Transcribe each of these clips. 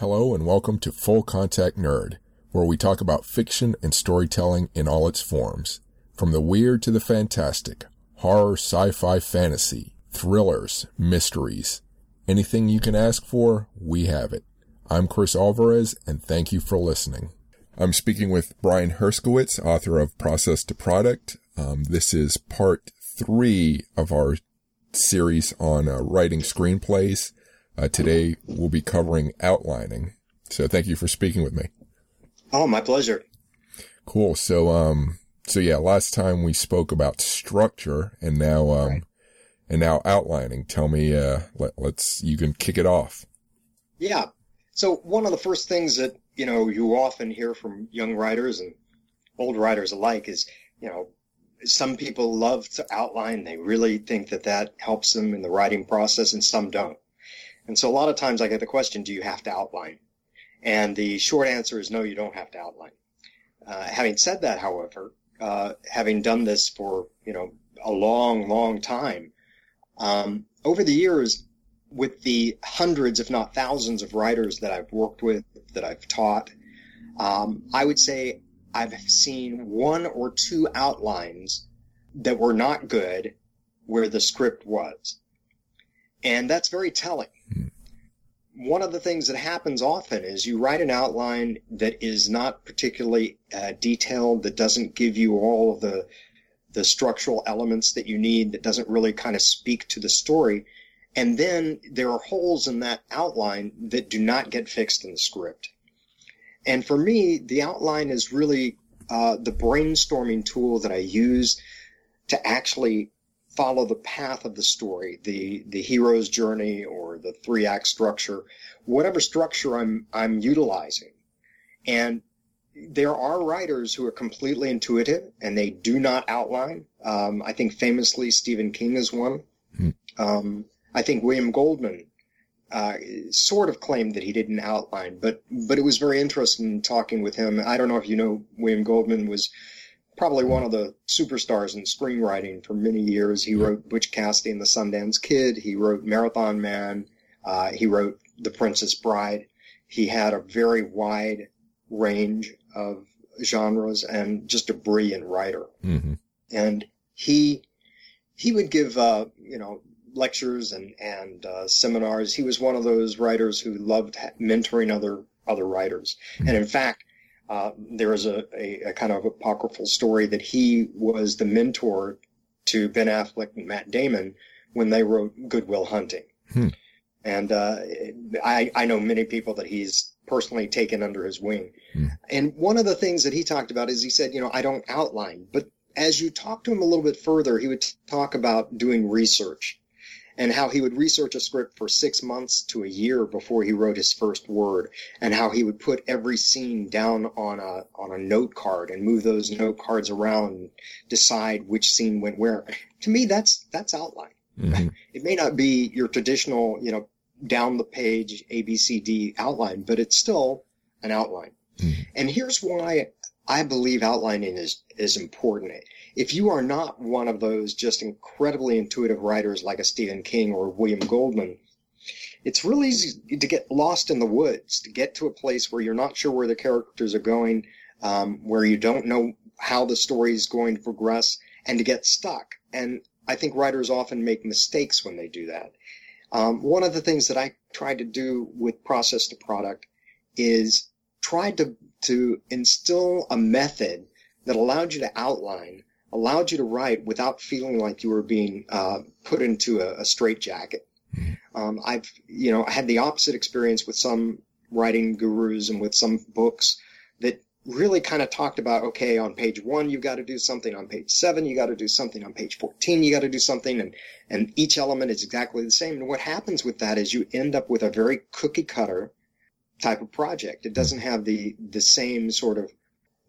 Hello and welcome to Full Contact Nerd, where we talk about fiction and storytelling in all its forms. From the weird to the fantastic, horror, sci-fi, fantasy, thrillers, mysteries. Anything you can ask for, we have it. I'm Chris Alvarez and thank you for listening. I'm speaking with Brian Herskowitz, author of Process to Product. Um, this is part three of our series on uh, writing screenplays. Uh, today we'll be covering outlining. So thank you for speaking with me. Oh, my pleasure. Cool. So, um, so yeah, last time we spoke about structure and now, um, right. and now outlining. Tell me, uh, let, let's, you can kick it off. Yeah. So one of the first things that, you know, you often hear from young writers and old writers alike is, you know, some people love to outline. They really think that that helps them in the writing process and some don't. And so a lot of times I get the question, do you have to outline? And the short answer is no, you don't have to outline. Uh, having said that, however, uh, having done this for, you know, a long, long time, um, over the years, with the hundreds, if not thousands of writers that I've worked with, that I've taught, um, I would say I've seen one or two outlines that were not good where the script was. And that's very telling one of the things that happens often is you write an outline that is not particularly uh, detailed, that doesn't give you all of the the structural elements that you need, that doesn't really kind of speak to the story, and then there are holes in that outline that do not get fixed in the script. And for me, the outline is really uh, the brainstorming tool that I use to actually follow the path of the story, the the hero's journey or the three act structure, whatever structure I'm I'm utilizing. And there are writers who are completely intuitive and they do not outline. Um, I think famously Stephen King is one. Hmm. Um, I think William Goldman uh, sort of claimed that he didn't outline, but but it was very interesting talking with him. I don't know if you know William Goldman was probably one of the superstars in screenwriting for many years. He wrote Butch Cassidy and the Sundance Kid. He wrote Marathon Man. Uh, he wrote The Princess Bride. He had a very wide range of genres and just a brilliant writer. Mm-hmm. And he he would give uh, you know lectures and and uh, seminars. He was one of those writers who loved mentoring other other writers. Mm-hmm. And in fact, uh, there is a, a, a, kind of apocryphal story that he was the mentor to Ben Affleck and Matt Damon when they wrote Good Will Hunting. Hmm. And uh, I, I know many people that he's personally taken under his wing. Hmm. And one of the things that he talked about is he said, you know, I don't outline, but as you talk to him a little bit further, he would talk about doing research and how he would research a script for six months to a year before he wrote his first word, and how he would put every scene down on a on a note card and move those note cards around and decide which scene went where. To me, that's that's outline. Mm-hmm. It may not be your traditional, you know, down the page ABCD outline, but it's still an outline. Mm-hmm. And here's why I believe outlining is is important if you are not one of those just incredibly intuitive writers like a Stephen King or William Goldman, it's really easy to get lost in the woods, to get to a place where you're not sure where the characters are going, um, where you don't know how the story is going to progress, and to get stuck. And I think writers often make mistakes when they do that. Um, one of the things that I try to do with process to product is try to, to instill a method that allowed you to outline allowed you to write without feeling like you were being uh, put into a, a straitjacket. Mm-hmm. Um, I've, you know, I had the opposite experience with some writing gurus and with some books that really kind of talked about, okay, on page one, you've got to do something. On page seven, you got to do something. On page 14, you got to do something. And, and each element is exactly the same. And what happens with that is you end up with a very cookie cutter type of project. It doesn't have the, the same sort of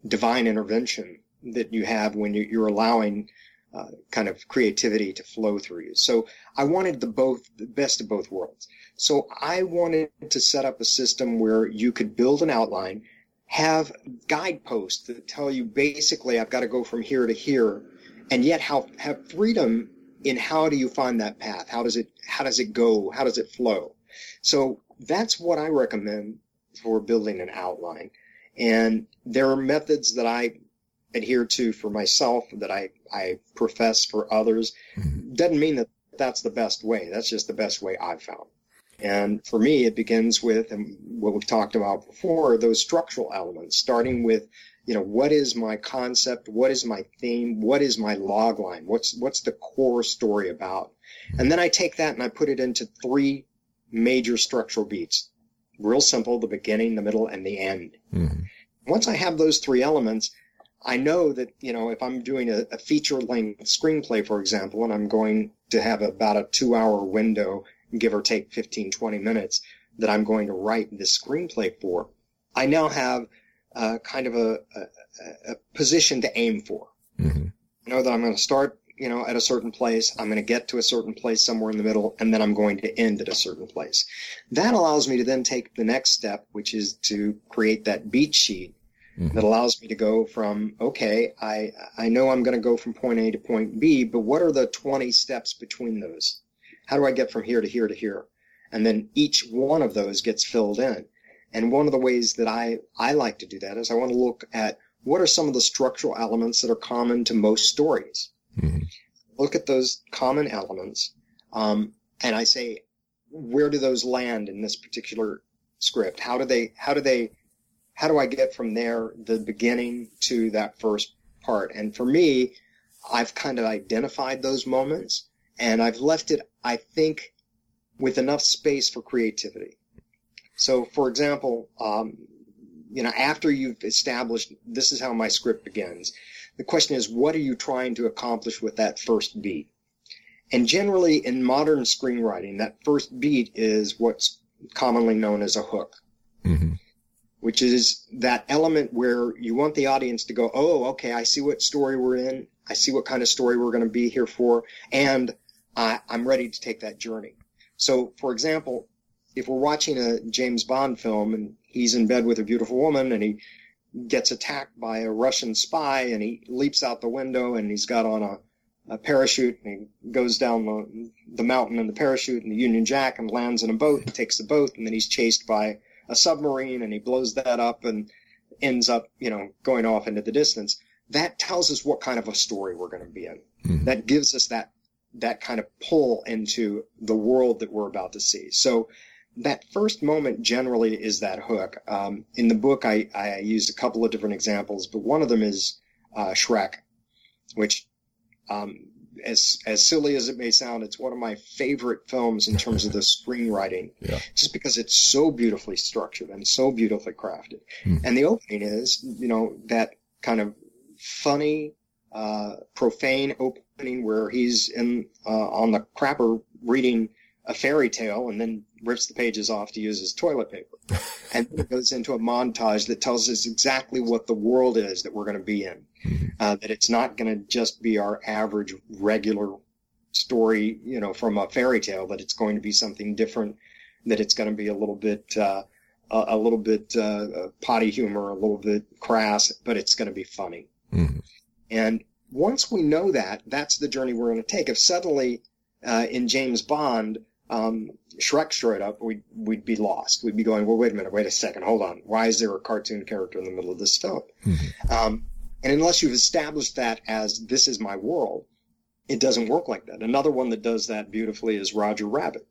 divine intervention that you have when you're allowing uh, kind of creativity to flow through you. So I wanted the both, the best of both worlds. So I wanted to set up a system where you could build an outline, have guideposts that tell you basically I've got to go from here to here, and yet have freedom in how do you find that path? How does it how does it go? How does it flow? So that's what I recommend for building an outline. And there are methods that I adhere to for myself that I, I profess for others. Mm-hmm. Doesn't mean that that's the best way. That's just the best way I've found. And for me, it begins with, and what we've talked about before, those structural elements, starting with, you know, what is my concept? What is my theme? What is my log line? What's, what's the core story about? And then I take that and I put it into three major structural beats. Real simple, the beginning, the middle, and the end. Mm-hmm. Once I have those three elements, I know that, you know, if I'm doing a, a feature length screenplay, for example, and I'm going to have about a two hour window, give or take 15, 20 minutes that I'm going to write this screenplay for, I now have uh, kind of a, a, a, position to aim for. Mm-hmm. I know that I'm going to start, you know, at a certain place. I'm going to get to a certain place somewhere in the middle, and then I'm going to end at a certain place. That allows me to then take the next step, which is to create that beat sheet mm-hmm. that allows me to go from okay, I I know I'm going to go from point A to point B, but what are the 20 steps between those? How do I get from here to here to here? And then each one of those gets filled in. And one of the ways that I I like to do that is I want to look at what are some of the structural elements that are common to most stories. Mm-hmm. Look at those common elements, um, and I say, where do those land in this particular script? How do they how do they how do I get from there, the beginning to that first part? And for me, I've kind of identified those moments and I've left it, I think, with enough space for creativity. So, for example, um, you know, after you've established this is how my script begins, the question is, what are you trying to accomplish with that first beat? And generally, in modern screenwriting, that first beat is what's commonly known as a hook. Mm-hmm which is that element where you want the audience to go, oh, okay, I see what story we're in. I see what kind of story we're going to be here for. And I, I'm ready to take that journey. So, for example, if we're watching a James Bond film and he's in bed with a beautiful woman and he gets attacked by a Russian spy and he leaps out the window and he's got on a, a parachute and he goes down the, the mountain in the parachute and the Union Jack and lands in a boat and takes the boat and then he's chased by a submarine and he blows that up and ends up, you know, going off into the distance. That tells us what kind of a story we're going to be in. Mm-hmm. That gives us that, that kind of pull into the world that we're about to see. So that first moment generally is that hook. Um, in the book, I, I used a couple of different examples, but one of them is uh, Shrek, which um, as as silly as it may sound, it's one of my favorite films in terms of the screenwriting, yeah. just because it's so beautifully structured and so beautifully crafted. Mm. And the opening is, you know, that kind of funny, uh, profane opening where he's in uh, on the crapper reading a fairy tale and then rips the pages off to use as toilet paper. and it goes into a montage that tells us exactly what the world is that we're going to be in. Mm-hmm. Uh, that it's not going to just be our average regular story, you know, from a fairy tale, that it's going to be something different, that it's going to be a little bit, uh, a, a, little bit, uh, potty humor, a little bit crass, but it's going to be funny. Mm-hmm. And once we know that, that's the journey we're going to take. If suddenly, uh, in James Bond, um, Shrek showed up, we'd, we'd be lost. We'd be going, well, wait a minute, wait a second, hold on. Why is there a cartoon character in the middle of this film? Mm-hmm. Um, and unless you've established that as this is my world, it doesn't work like that. Another one that does that beautifully is Roger Rabbit,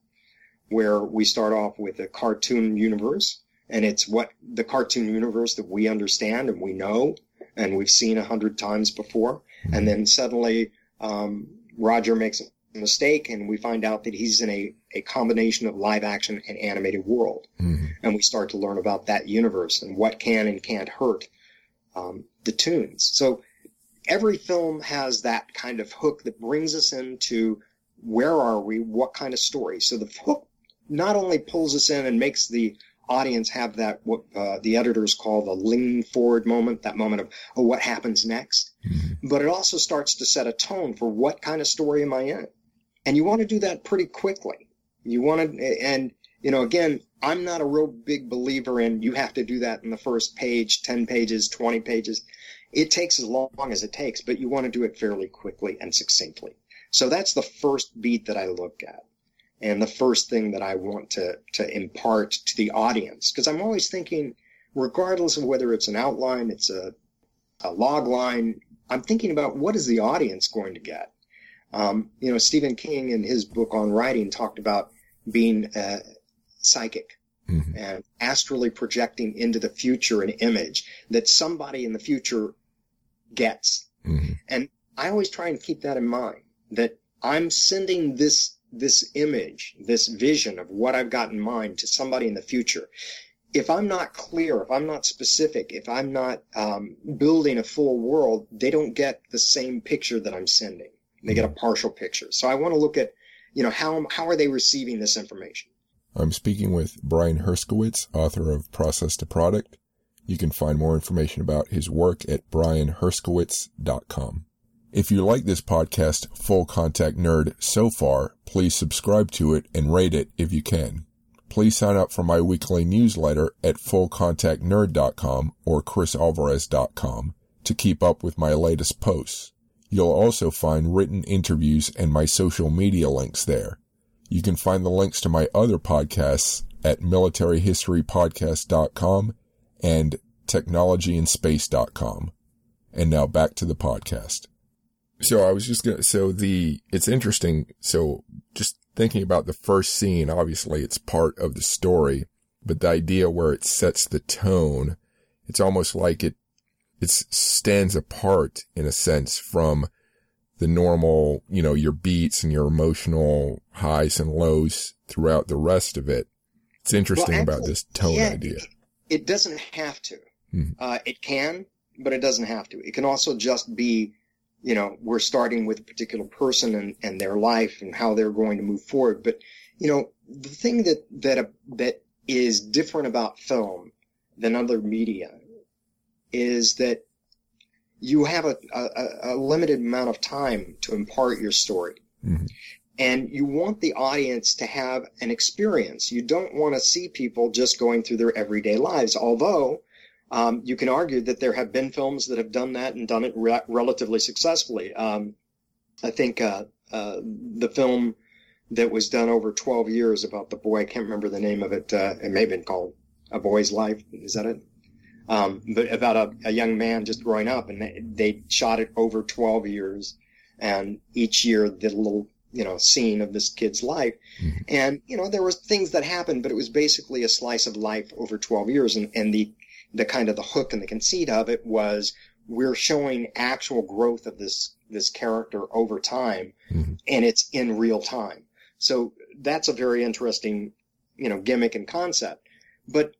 where we start off with a cartoon universe, and it's what the cartoon universe that we understand and we know and we've seen a hundred times before. And then suddenly, um, Roger makes a mistake and we find out that he's in a, a combination of live action and animated world. Mm-hmm. And we start to learn about that universe and what can and can't hurt um, the tunes. So every film has that kind of hook that brings us into where are we, what kind of story. So the hook not only pulls us in and makes the audience have that what uh, the editors call the lean forward moment, that moment of oh, what happens next, mm-hmm. but it also starts to set a tone for what kind of story am I in. And you want to do that pretty quickly. You want to, and, you know, again, I'm not a real big believer in you have to do that in the first page, 10 pages, 20 pages. It takes as long as it takes, but you want to do it fairly quickly and succinctly. So that's the first beat that I look at. and the first thing that I want to, to impart to the audience. Because I'm always thinking, regardless of whether it's an outline, it's a, a log line, I'm thinking about what is the audience going to get. Um, you know, Stephen King in his book on writing talked about being uh, psychic mm-hmm. and astrally projecting into the future an image that somebody in the future gets. Mm-hmm. And I always try and keep that in mind that I'm sending this this image, this vision of what I've got in mind to somebody in the future. If I'm not clear, if I'm not specific, if I'm not um, building a full world, they don't get the same picture that I'm sending. They get a partial picture. So I want to look at, you know, how how are they receiving this information? I'm speaking with Brian Herskowitz, author of Process to Product. You can find more information about his work at brianherskowitz.com. If you like this podcast, Full Contact Nerd, so far, please subscribe to it and rate it if you can. Please sign up for my weekly newsletter at fullcontactnerd.com or chrisalvarez.com to keep up with my latest posts. You'll also find written interviews and my social media links there. You can find the links to my other podcasts at militaryhistorypodcast.com and technologyandspace.com. And now back to the podcast. So I was just gonna, so the, it's interesting. So just thinking about the first scene, obviously it's part of the story, but the idea where it sets the tone, it's almost like it, it stands apart in a sense from the normal, you know, your beats and your emotional highs and lows throughout the rest of it. It's interesting well, actually, about this tone yeah, idea. It doesn't have to. Mm-hmm. Uh, it can, but it doesn't have to. It can also just be you know, we're starting with a particular person and, and their life and how they're going to move forward. But, you know, the thing that, that, uh, that is different about film than other media is that you have a, a, a limited amount of time to impart your story. Mm-hmm. And you want the audience to have an experience. You don't want to see people just going through their everyday lives. Although um, you can argue that there have been films that have done that and done it re- relatively successfully. Um, I think uh, uh, the film that was done over 12 years about the boy, I can't remember the name of it. Uh, it may have been called A Boy's Life. Is that it? Um, but about a, a, young man just growing up, and they, they, shot it over 12 years, and each year did a little, you know, scene of this kid's life. Mm-hmm. And, you know, there were things that happened, but it was basically a slice of life over 12 years, and, and the the kind of the hook and the conceit of it was we're showing actual growth of this this character over time mm-hmm. and it's in real time so that's a very interesting you know gimmick and concept but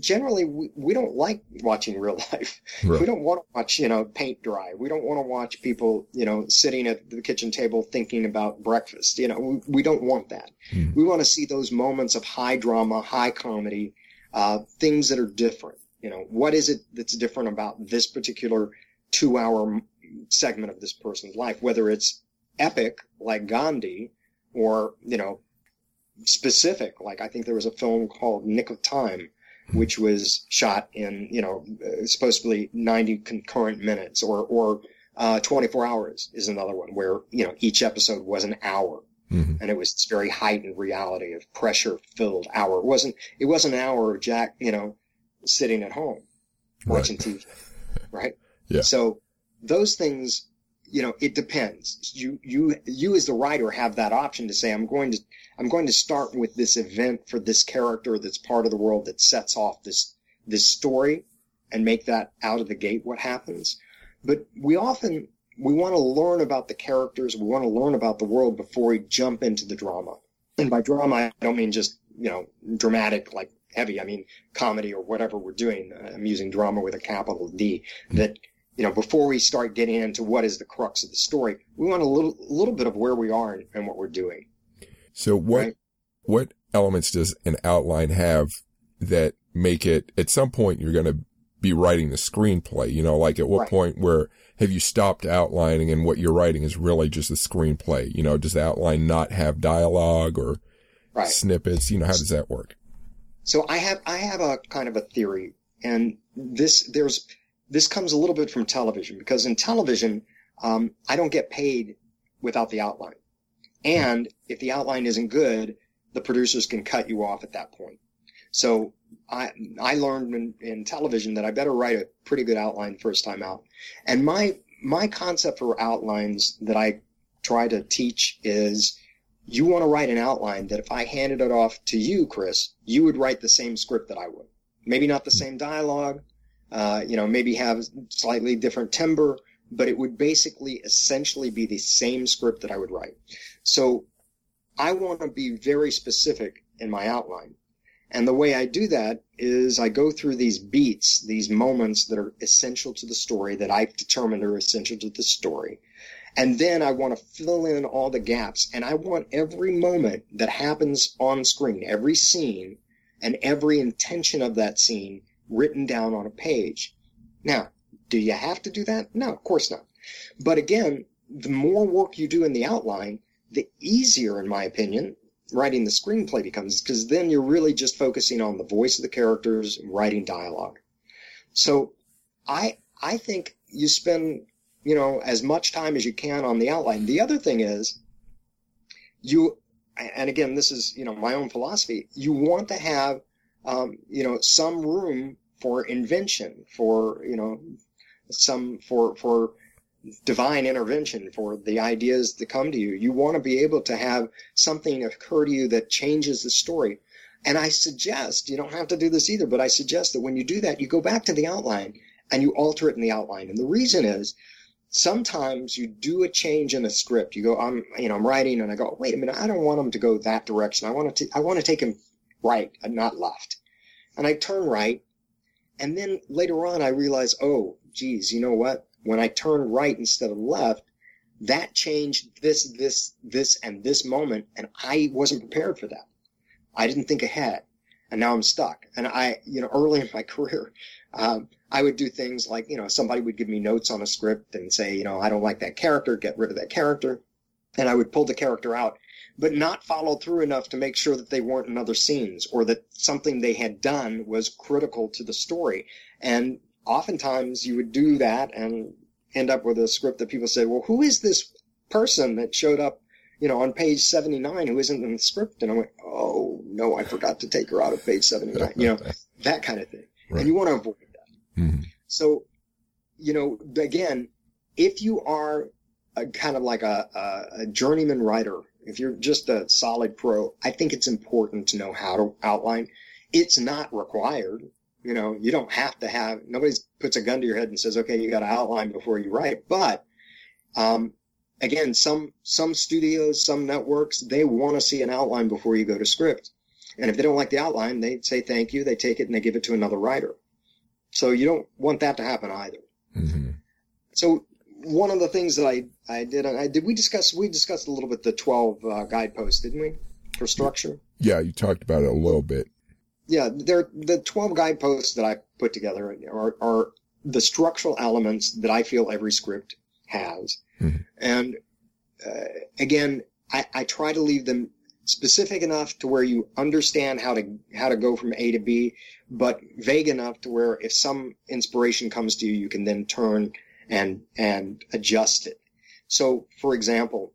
generally we, we don't like watching real life. Right. we don't want to watch you know paint dry. We don't want to watch people you know sitting at the kitchen table thinking about breakfast. You know we, we don't want that. Mm-hmm. we want to see those moments of high drama high comedy uh, things that are different. You know, what is it that's different about this particular two hour segment of this person's life, whether it's epic like Gandhi or, you know, specific, like I think there was a film called Nick of Time, which was shot in, you know, supposedly 90 concurrent minutes or, or, uh, 24 hours is another one where, you know, each episode was an hour. Mm-hmm. And it was this very heightened reality of pressure filled hour. It wasn't, it wasn't an hour of Jack, you know, sitting at home watching right. TV, right? Yeah. So those things, you know, it depends. You, you, you as the writer have that option to say, I'm going to, I'm going to start with this event for this character that's part of the world that sets off this, this story and make that out of the gate what happens. But we often, we want to learn about the characters. We want to learn about the world before we jump into the drama. And by drama, I don't mean just, you know, dramatic, like heavy. I mean, comedy or whatever we're doing. Uh, I'm using drama with a capital D. That you know, before we start getting into what is the crux of the story, we want a little little bit of where we are and, and what we're doing. So what right? what elements does an outline have that make it at some point you're going to be writing the screenplay? You know, like at what right. point where have you stopped outlining and what you're writing is really just a screenplay? You know, does the outline not have dialogue or right. snippets? You know, how does that work? So I have I have a kind of a theory, and this there's this comes a little bit from television because in television um, I don't get paid without the outline. And if the outline isn't good, the producers can cut you off at that point. So I I learned in, in television that I better write a pretty good outline first time out. And my my concept for outlines that I try to teach is you want to write an outline that if I handed it off to you, Chris, you would write the same script that I would. Maybe not the same dialogue, uh, you know, maybe have slightly different timbre, but it would basically essentially be the same script that I would write. So I want to be very specific in my outline. And the way I do that is I go through these beats, these moments that are essential to the story that I've determined are essential to the story. And then I want to fill in all the gaps. And I want every moment that happens on screen, every scene, and every intention of that scene written down on a page. Now, do you have to do that? No, of course not. But again, the more work you do in the outline, the easier, in my opinion, writing the screenplay becomes because then you're really just focusing on the voice of the characters and writing dialogue. So I I think you spend you know as much time as you can on the outline. The other thing is you and again this is you know my own philosophy. You want to have um, you know some room for invention for you know some for for divine intervention for the ideas that come to you. You want to be able to have something occur to you that changes the story. And I suggest, you don't have to do this either, but I suggest that when you do that, you go back to the outline and you alter it in the outline. And the reason is sometimes you do a change in a script. You go, I'm, you know, I'm writing and I go, wait a minute, I don't want him to go that direction. I want to, I want to take him right and not left. And I turn right. And then later on, I realize, oh, geez, you know what? when I turn right instead of left, that changed this, this, this, and this moment. And I wasn't prepared for that. I didn't think ahead. And now I'm stuck. And I, you know, early in my career, um, I would do things like, you know, somebody would give me notes on a script and say, you know, I don't like that character, get rid of that character. And I would pull the character out, but not followed through enough to make sure that they weren't in other scenes or that something they had done was critical to the story. And oftentimes you would do that and end up with a script that people say, well, who is this person that showed up, you know, on page 79 who isn't in the script? And I went, oh, no, I forgot to take her out of page 79, you know, that kind of thing. Right. And you want to avoid that. Mm-hmm. So, you know, again, if you are a, kind of like a, a, a journeyman writer, if you're just a solid pro, I think it's important to know how to outline. It's not required. You know, you don't have to have, nobody puts a gun to your head and says, okay, you got to outline before you write. But, um, again, some, some studios, some networks, they want to see an outline before you go to script. And if they don't like the outline, they say thank you, they take it and they give it to another writer. So you don't want that to happen either. Mm-hmm. So one of the things that I, I did, I did, we discuss, we discussed a little bit the 12 uh, guideposts, didn't we? For structure? Yeah, you talked about it a little bit yeah, there the twelve guideposts that I put together are, are the structural elements that I feel every script has, mm-hmm. and uh, again, I, I try to leave them specific enough to where you understand how to how to go from A to B, but vague enough to where if some inspiration comes to you, you can then turn and and adjust it. So, for example,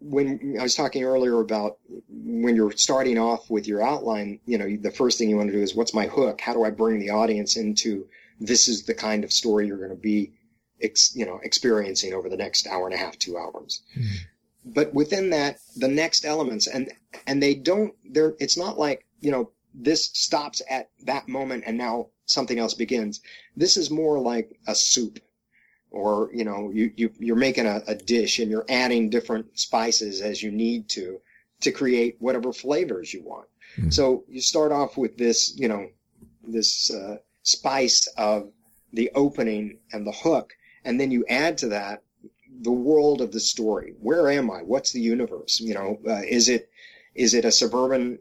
when I was talking earlier about when you're starting off with your outline, you know, the first thing you want to do is what's my hook? How do I bring the audience into this is the kind of story you're going to be, ex, you know, experiencing over the next hour and a half, two hours. Mm-hmm. But within that, the next elements and, and they don't, they're, it's not like, you know, this stops at that moment and now something else begins. This is more like a soup or you know you, you you're making a, a, dish and you're adding different spices as you need to to create whatever flavors you want. Mm. so you start off with this you know this uh, spice of the opening and the hook and then you add to that the world of the story. Where am i? What's the universe? You know uh, is it is it a suburban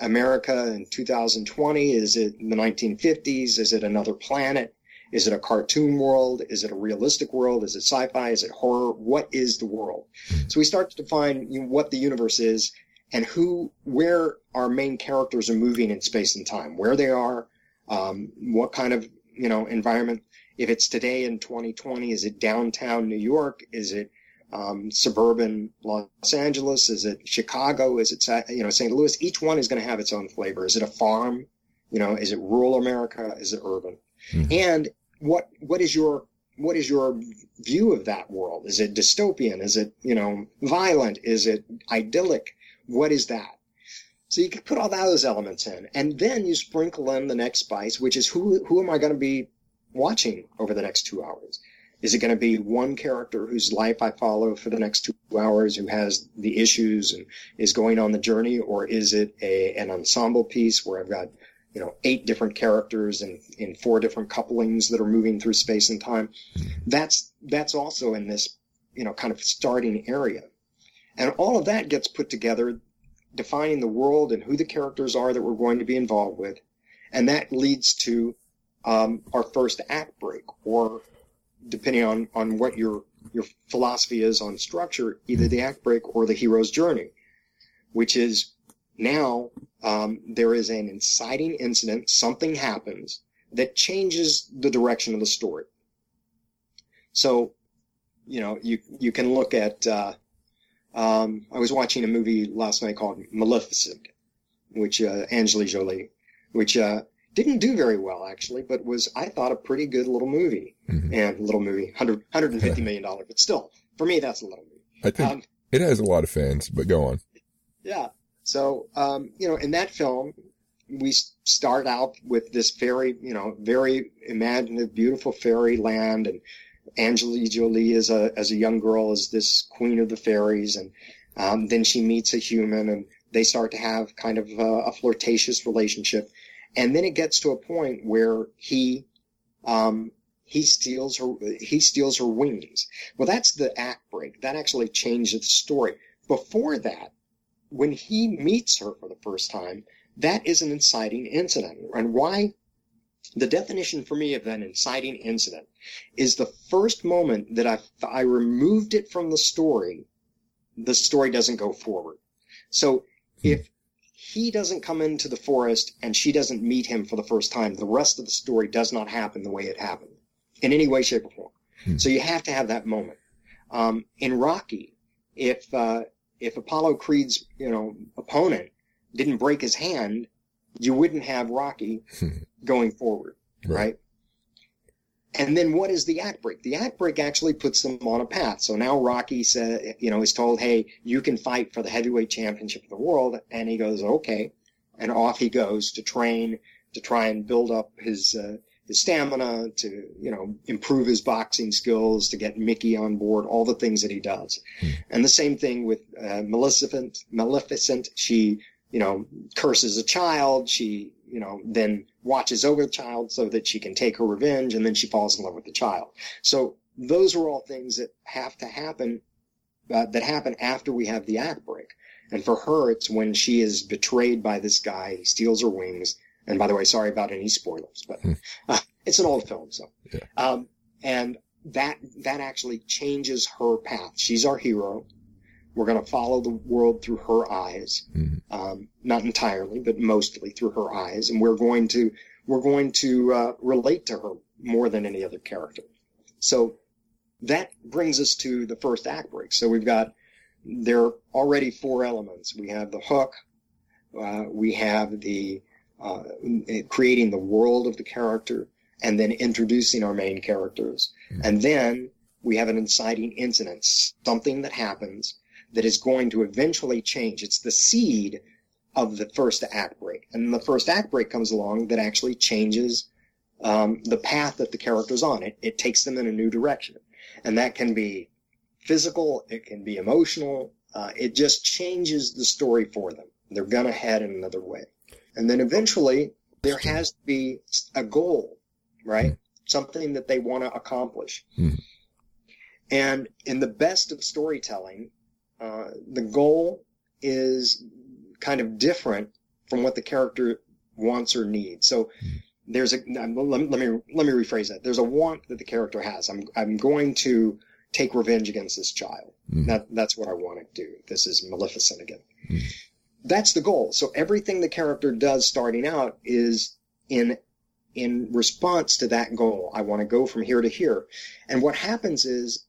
america in 2020 is it the 1950s is it another planet is it a cartoon world? Is it a realistic world? Is it sci-fi? Is it horror? What is the world? Hmm. So we start to define you know, what the universe is and who, where our main characters are moving in space and time, where they are, um, what kind of, you know, environment. If it's today in 2020, is it downtown New York? Is it, um, suburban Los Angeles? Is it Chicago? Is it you know St. Louis? Each one is going to have its own flavor. Is it a farm? You know, is it rural America? Is it urban? Mm-hmm. And what what is your what is your view of that world? Is it dystopian? Is it you know violent? Is it idyllic? What is that? So you can put all those elements in, and then you sprinkle in the next spice, which is who who am I going to be watching over the next two hours? Is it going to be one character whose life I follow for the next two hours, who has the issues and is going on the journey, or is it a an ensemble piece where I've got you know eight different characters and in four different couplings that are moving through space and time? That's that's also in this you know kind of starting area, and all of that gets put together, defining the world and who the characters are that we're going to be involved with, and that leads to um, our first act break or depending on, on what your, your philosophy is on structure, either the act break or the hero's journey, which is now um, there is an inciting incident, something happens that changes the direction of the story. So, you know, you you can look at. Uh, um, I was watching a movie last night called Maleficent, which uh, Angela Jolie, which uh, didn't do very well actually, but was I thought a pretty good little movie mm-hmm. and little movie, 100, 150 million dollar, but still for me that's a little movie. I think um, it has a lot of fans, but go on. Yeah. So um, you know, in that film, we start out with this very you know very imaginative, beautiful fairy land, and Angela Jolie as a as a young girl is this queen of the fairies, and um, then she meets a human, and they start to have kind of a, a flirtatious relationship and then it gets to a point where he um, he steals her he steals her wings. Well, that's the act break. That actually changes the story. Before that, when he meets her for the first time, that is an inciting incident. And why? The definition for me of an inciting incident is the first moment that I I removed it from the story, the story doesn't go forward. So if he doesn't come into the forest and she doesn't meet him for the first time, the rest of the story does not happen the way it happened in any way, shape, or form. Hmm. So you have to have that moment. Um, in Rocky, if uh, if Apollo Creed's you know opponent didn't break his hand, you wouldn't have Rocky going forward, right. right? And then what is the act break? The act break actually puts them on a path. So now Rocky said, you know, is told, hey, you can fight for the heavyweight championship of the world. And he goes, okay. And off he goes to train to try and build up his, uh, his stamina, to, you know, improve his boxing skills, to get Mickey on board, all the things that he does. Hmm. And the same thing with uh, Maleficent. Maleficent, she, you know, curses a child. She, you know, then watches over the child so that she can take her revenge and then she falls in love with the child. So those are all things that have to happen, uh, that happen after we have the act break. And for her, it's when she is betrayed by this guy, he steals her wings. And by the way, sorry about any spoilers, but hmm. uh, it's an old film, so. Yeah. Um, and that, that actually changes her path. She's our hero. We're going to follow the world through her eyes, mm-hmm. um, not entirely, but mostly through her eyes, and we're going to we're going to uh, relate to her more than any other character. So that brings us to the first act break. So we've got there are already four elements. We have the hook, uh, we have the uh, creating the world of the character, and then introducing our main characters, mm-hmm. and then we have an inciting incident, something that happens that is going to eventually change. It's the seed of the first act break. And the first act break comes along that actually changes um, the path that the character's on. It, it takes them in a new direction. And that can be physical, it can be emotional. Uh, it just changes the story for them. They're going to head in another way. And then eventually there has to be a goal, right? Mm. Something that they want to accomplish. Mm. And in the best of storytelling, uh, the goal is kind of different from what the character wants or needs. So there's a let me let me let me rephrase that. There's a want that the character has. I'm I'm going to take revenge against this child. Mm. That that's what I want to do. This is Maleficent again. That's the goal. So everything the character does starting out is in in response to that goal. I want to go from here to here. And what happens is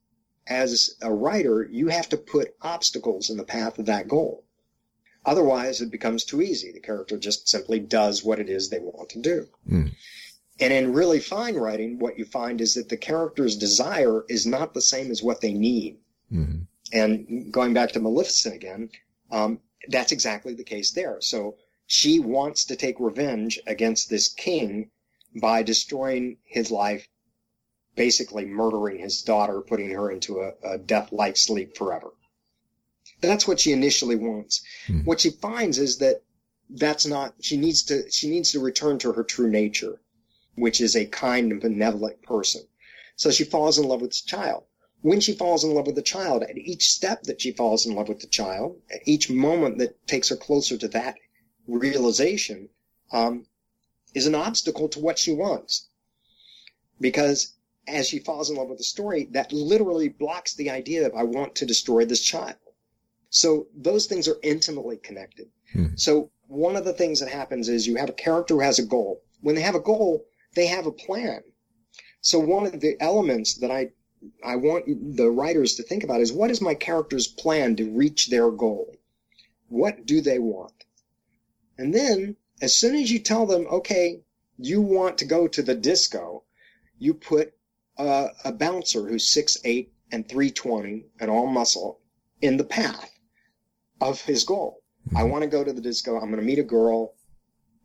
as a writer, you have to put obstacles in the path of that goal. Otherwise, it becomes too easy. The character just simply does what it is they want to do. Mm. And in really fine writing, what you find is that the character's desire is not the same as what they need. Mm-hmm. And going back to Maleficent again, um, that's exactly the case there. So she wants to take revenge against this king by destroying his life, basically murdering his daughter, putting her into a, a death-like sleep forever. That's what she initially wants. Hmm. What she finds is that that's not, she needs to, she needs to return to her true nature, which is a kind and benevolent person. So she falls in love with this child. When she falls in love with the child, at each step that she falls in love with the child, at each moment that takes her closer to that realization, um, is an obstacle to what she wants. Because as she falls in love with the story, that literally blocks the idea of I want to destroy this child. So those things are intimately connected. Hmm. So one of the things that happens is you have a character who has a goal. When they have a goal, they have a plan. So one of the elements that I I want the writers to think about is what is my character's plan to reach their goal? What do they want? And then as soon as you tell them, okay, you want to go to the disco, you put a, a bouncer who's six eight and 320 and all muscle in the path of his goal. I mm-hmm. want to go to the disco. I'm going to meet a girl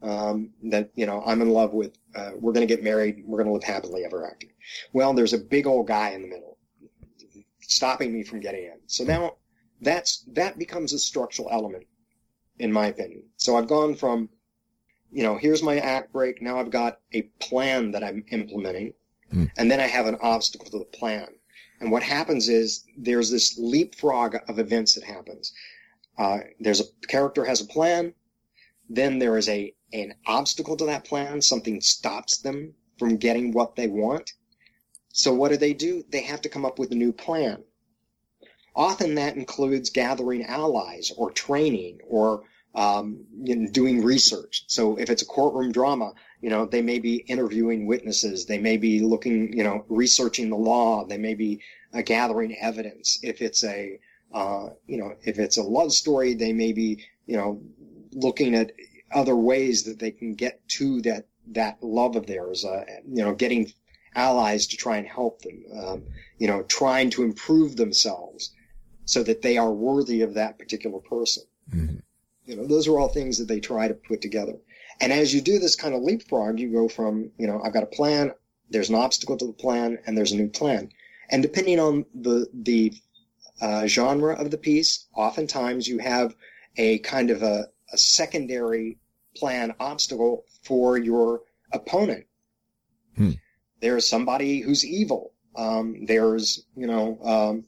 um, that you know I'm in love with. Uh, we're going to get married. We're going to live happily ever after. Well, there's a big old guy in the middle, stopping me from getting in. So now that's that becomes a structural element, in my opinion. So I've gone from, you know, here's my act break. Now I've got a plan that I'm implementing, Hmm. and then I have an obstacle to the plan. And what happens is there's this leapfrog of events that happens. Uh, there's a character has a plan, then there is a an obstacle to that plan. Something stops them from getting what they want. So what do they do? They have to come up with a new plan. Often that includes gathering allies or training or um, you know, doing research. So if it's a courtroom drama, you know, they may be interviewing witnesses. They may be looking, you know, researching the law. They may be uh, gathering evidence. If it's a, uh, you know, if it's a love story, they may be, you know, looking at other ways that they can get to that, that love of theirs, uh, you know, getting allies to try and help them, um, you know, trying to improve themselves so that they are worthy of that particular person. Mhm. You know, those are all things that they try to put together. And as you do this kind of leapfrog, you go from, you know, I've got a plan, there's an obstacle to the plan, and there's a new plan. And depending on the, the, uh, genre of the piece, oftentimes you have a kind of a, a secondary plan obstacle for your opponent. Hmm. There's somebody who's evil. Um, there's, you know, um,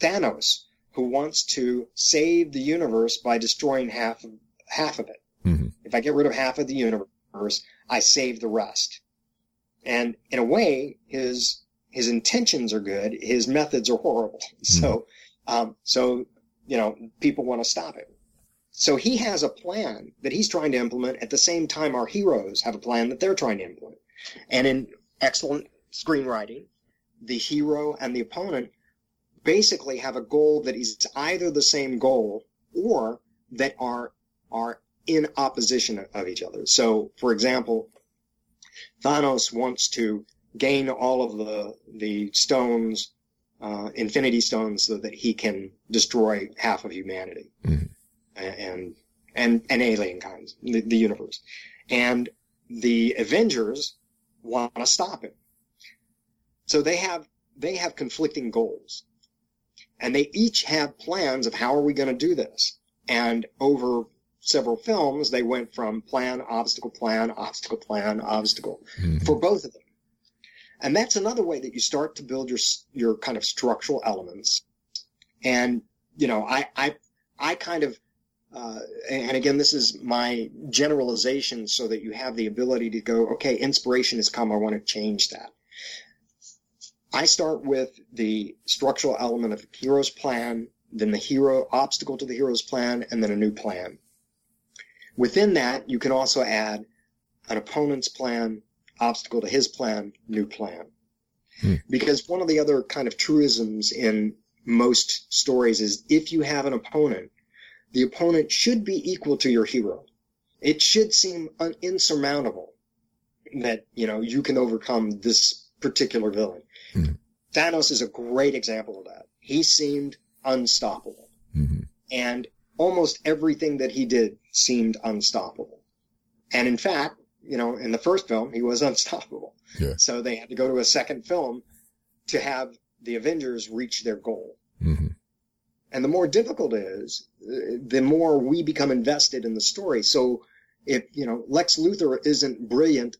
Thanos who wants to save the universe by destroying half of, half of it. Mhm. If I get rid of half of the universe, I save the rest. And in a way, his his intentions are good. His methods are horrible. So, um, so you know, people want to stop it. So he has a plan that he's trying to implement. At the same time, our heroes have a plan that they're trying to implement. And in excellent screenwriting, the hero and the opponent basically have a goal that is either the same goal or that are are in opposition of each other. So, for example, Thanos wants to gain all of the the stones, uh, Infinity Stones, so that he can destroy half of humanity Mhm. And and and alien kinds, the, the universe, and the Avengers want to stop him. So they have they have conflicting goals, and they each have plans of how are we going to do this. And over several films, they went from plan, obstacle, plan, obstacle, plan, obstacle Mhm. for both of them. And that's another way that you start to build your your kind of structural elements. And you know, I I I kind of uh, and again, this is my generalization so that you have the ability to go, okay, inspiration has come. I want to change that. I start with the structural element of the hero's plan, then the hero obstacle to the hero's plan, and then a new plan. Within that, you can also add an opponent's plan, obstacle to his plan, new plan. Hmm. Because one of the other kind of truisms in most stories is if you have an opponent, the opponent should be equal to your hero. It should seem un- insurmountable that, you know, you can overcome this particular villain. Mm-hmm. Thanos is a great example of that. He seemed unstoppable. Mm-hmm. And almost everything that he did seemed unstoppable. And in fact, you know, in the first film, he was unstoppable. Yeah. So they had to go to a second film to have the Avengers reach their goal. Mm-hmm. And the more difficult it is, the more we become invested in the story. So if, you know, Lex Luthor isn't brilliant,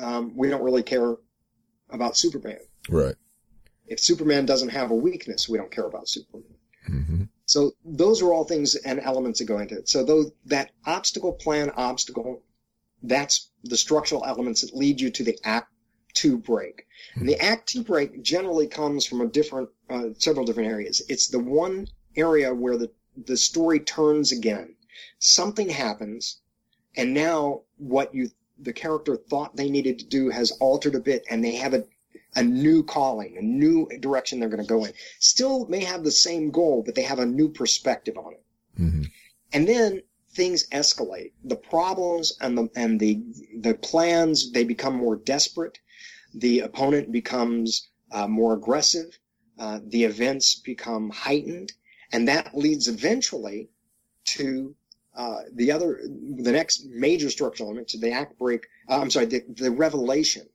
um, we don't really care about Superman. Right. If Superman doesn't have a weakness, we don't care about Superman. Mm-hmm. So those are all things and elements that go into it. So those, that obstacle plan obstacle, that's the structural elements that lead you to the act two break. And the act two break generally comes from a different, uh, several different areas. It's the one area where the, the story turns again. Something happens and now what you, the character thought they needed to do has altered a bit and they have a, a new calling, a new direction they're going to go in. Still may have the same goal, but they have a new perspective on it. Mm-hmm. And then things escalate. The problems and the and the the plans they become more desperate. The opponent becomes uh, more aggressive. Uh, the events become heightened, and that leads eventually to uh, the other the next major structural element to the act break. Uh, I'm sorry, the, the revelation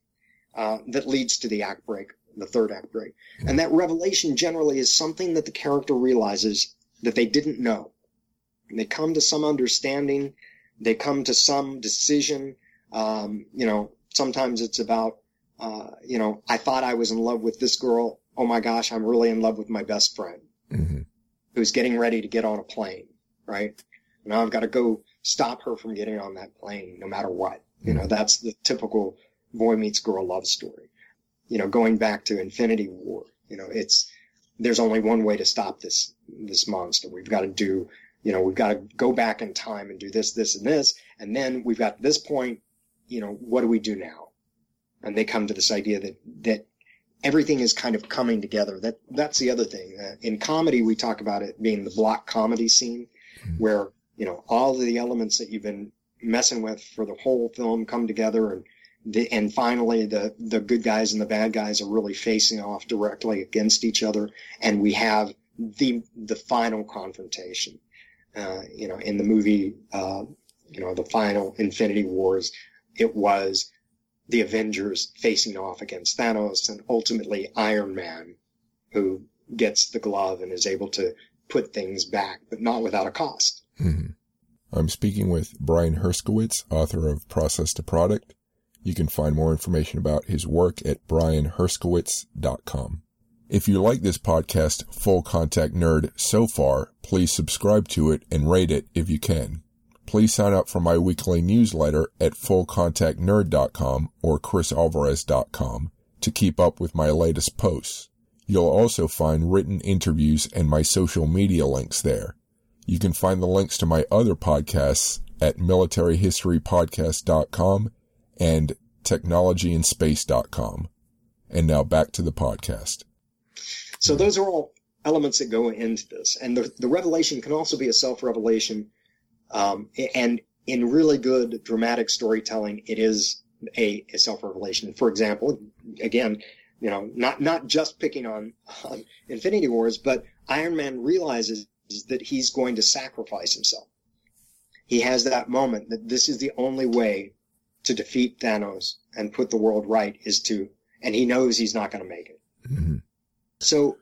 uh, that leads to the act break, the third act break, and that revelation generally is something that the character realizes that they didn't know they come to some understanding. They come to some decision. Um, you know, sometimes it's about, uh, you know, I thought I was in love with this girl. Oh my gosh, I'm really in love with my best friend mm-hmm. who's getting ready to get on a plane, right? Now I've got to go stop her from getting on that plane no matter what. Mm-hmm. You know, mm-hmm. that's the typical boy meets girl love story. You know, going back to Infinity War, you know, it's, there's only one way to stop this, this monster. We've got to do you know, we've got to go back in time and do this, this, and this. And then we've got this point, you know, what do we do now? And they come to this idea that, that everything is kind of coming together. That, that's the other thing. Uh, in comedy, we talk about it being the block comedy scene mm-hmm. where, you know, all of the elements that you've been messing with for the whole film come together and, the, and finally the, the good guys and the bad guys are really facing off directly against each other. And we have the, the final confrontation uh, you know, in the movie, uh, you know, the final Infinity Wars, it was the Avengers facing off against Thanos and ultimately Iron Man who gets the glove and is able to put things back, but not without a cost. Mm-hmm. I'm speaking with Brian Herskowitz, author of Process to Product. You can find more information about his work at brianherskowitz.com. If you like this podcast, Full Contact Nerd, so far, please subscribe to it and rate it if you can. Please sign up for my weekly newsletter at fullcontactnerd.com or chrisalvarez.com to keep up with my latest posts. You'll also find written interviews and my social media links there. You can find the links to my other podcasts at militaryhistorypodcast.com and technologyandspace.com. And now back to the podcast. So those are all elements that go into this. And the, the revelation can also be a self-revelation. Um, and in really good dramatic storytelling, it is a, a self-revelation. For example, again, you know, not, not just picking on, on Infinity Wars, but Iron Man realizes that he's going to sacrifice himself. He has that moment that this is the only way to defeat Thanos and put the world right is to, and he knows he's not going to make it. Mm-hmm. So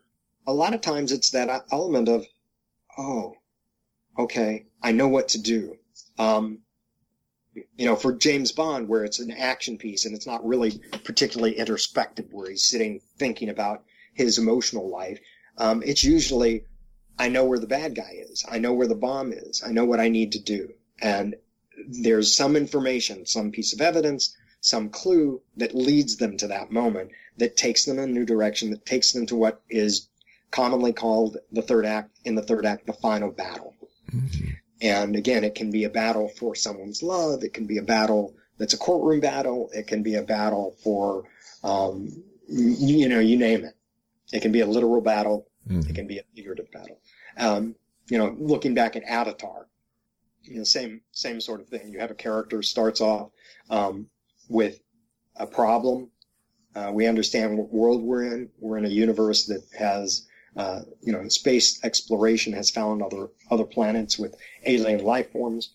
a lot of times it's that element of, oh, okay, I know what to do. Um, you know, for James Bond, where it's an action piece and it's not really particularly introspective, where he's sitting thinking about his emotional life, um, it's usually, I know where the bad guy is. I know where the bomb is. I know what I need to do. And there's some information, some piece of evidence, some clue that leads them to that moment that takes them in a new direction, that takes them to what is commonly called the third act, in the third act, the final battle. Mm-hmm. And again, it can be a battle for someone's love. It can be a battle that's a courtroom battle. It can be a battle for, um, you, you know, you name it. It can be a literal battle. Mhm. It can be a figurative battle. Um, you know, looking back at Avatar, you know, same same sort of thing. You have a character starts off um, with a problem. Uh, we understand what world we're in. We're in a universe that has, uh, you know, space exploration has found other other planets with alien life forms.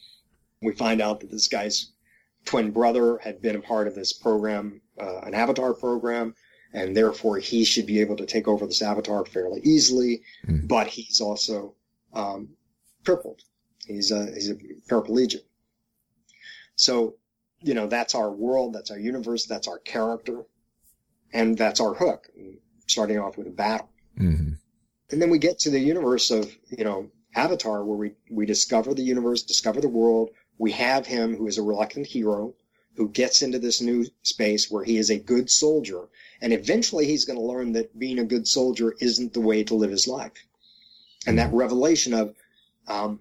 We find out that this guy's twin brother had been a part of this program, uh, an Avatar program, and therefore he should be able to take over this Avatar fairly easily. Mhm. But he's also um, crippled. He's a he's a paraplegic. So, you know, that's our world, that's our universe, that's our character, and that's our hook. Starting off with a battle, Mhm. And then we get to the universe of you know Avatar, where we we discover the universe, discover the world. We have him who is a reluctant hero who gets into this new space where he is a good soldier, and eventually he's going to learn that being a good soldier isn't the way to live his life. And that revelation of, um,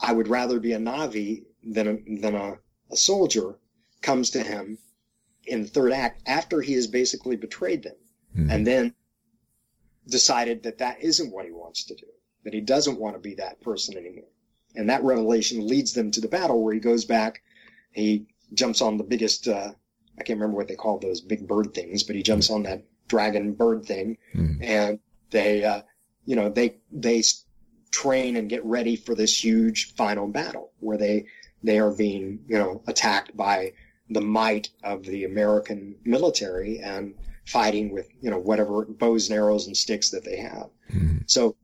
I would rather be a Na'vi than a, than a, a soldier comes to him in the third act after he has basically betrayed them Mhm. and then decided that that isn't what he wants to do, that he doesn't want to be that person anymore. And that revelation leads them to the battle where he goes back, he jumps on the biggest, uh, I can't remember what they call those big bird things, but he jumps on that dragon bird thing Mhm. and they, uh, you know, they, they train and get ready for this huge final battle where they, they are being, you know, attacked by the might of the American military and fighting with, you know, whatever bows and arrows and sticks that they have. Mhm. So,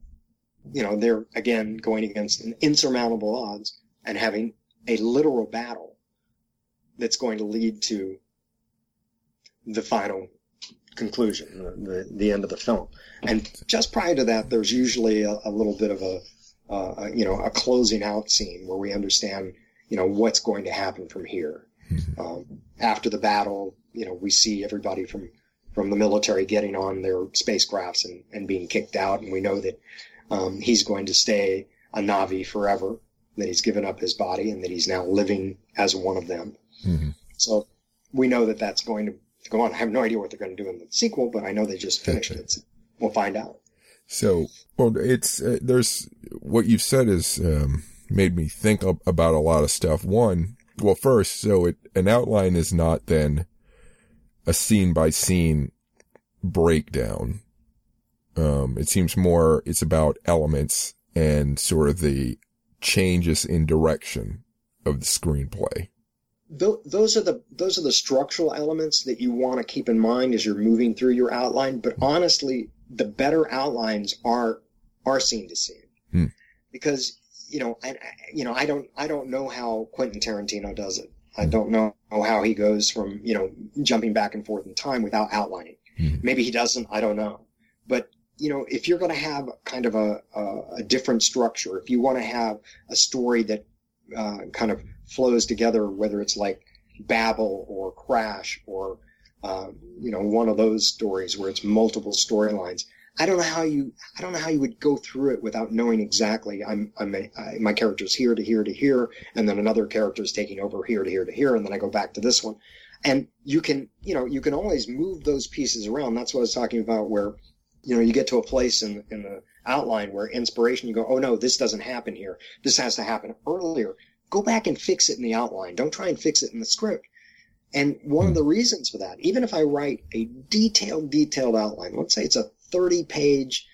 you know, they're again going against an insurmountable odds and having a literal battle that's going to lead to the final conclusion, the, the, end of the film. And just prior to that, there's usually a, a little bit of a, uh, a, you know, a closing out scene where we understand, you know, what's going to happen from here. Mhm. Um, after the battle, you know, we see everybody from, from the military getting on their spacecrafts and, and being kicked out. And we know that, um, he's going to stay a Na'vi forever, that he's given up his body and that he's now living as one of them. Mhm. So we know that that's going to, go on. I have no idea what they're going to do in the sequel, but I know they just finished it. So we'll find out. So, well, it's uh, there's what you've said has um, made me think about a lot of stuff. One, well, first, so it an outline is not then a scene by scene breakdown. Um, it seems more it's about elements and sort of the changes in direction of the screenplay. Tho- those are the those are the structural elements that you want to keep in mind as you're moving through your outline. But honestly, the better outlines are are scene to scene, Hmm. because you know, and you know, I don't I don't know how Quentin Tarantino does it. I don't know how he goes from you know jumping back and forth in time without outlining. Hmm. Maybe he doesn't. I don't know. But you know, if you're going to have kind of a, a a different structure, if you want to have a story that uh, kind of flows together, whether it's like Babel or Crash or um, you know one of those stories where it's multiple storylines. I don't know how you I don't know how you would go through it without knowing exactly I'm I'm a, I, my character's here to here to here, and then another character is taking over here to here to here, and then I go back to this one, and you can you know you can always move those pieces around. That's what I was talking about where you know you get to a place in in the outline where inspiration you go oh no this doesn't happen here. This has to happen earlier. Go back and fix it in the outline. Don't try and fix it in the script. And one of hmm. the reasons for that even if i write a detailed detailed outline let's say it's a 30 page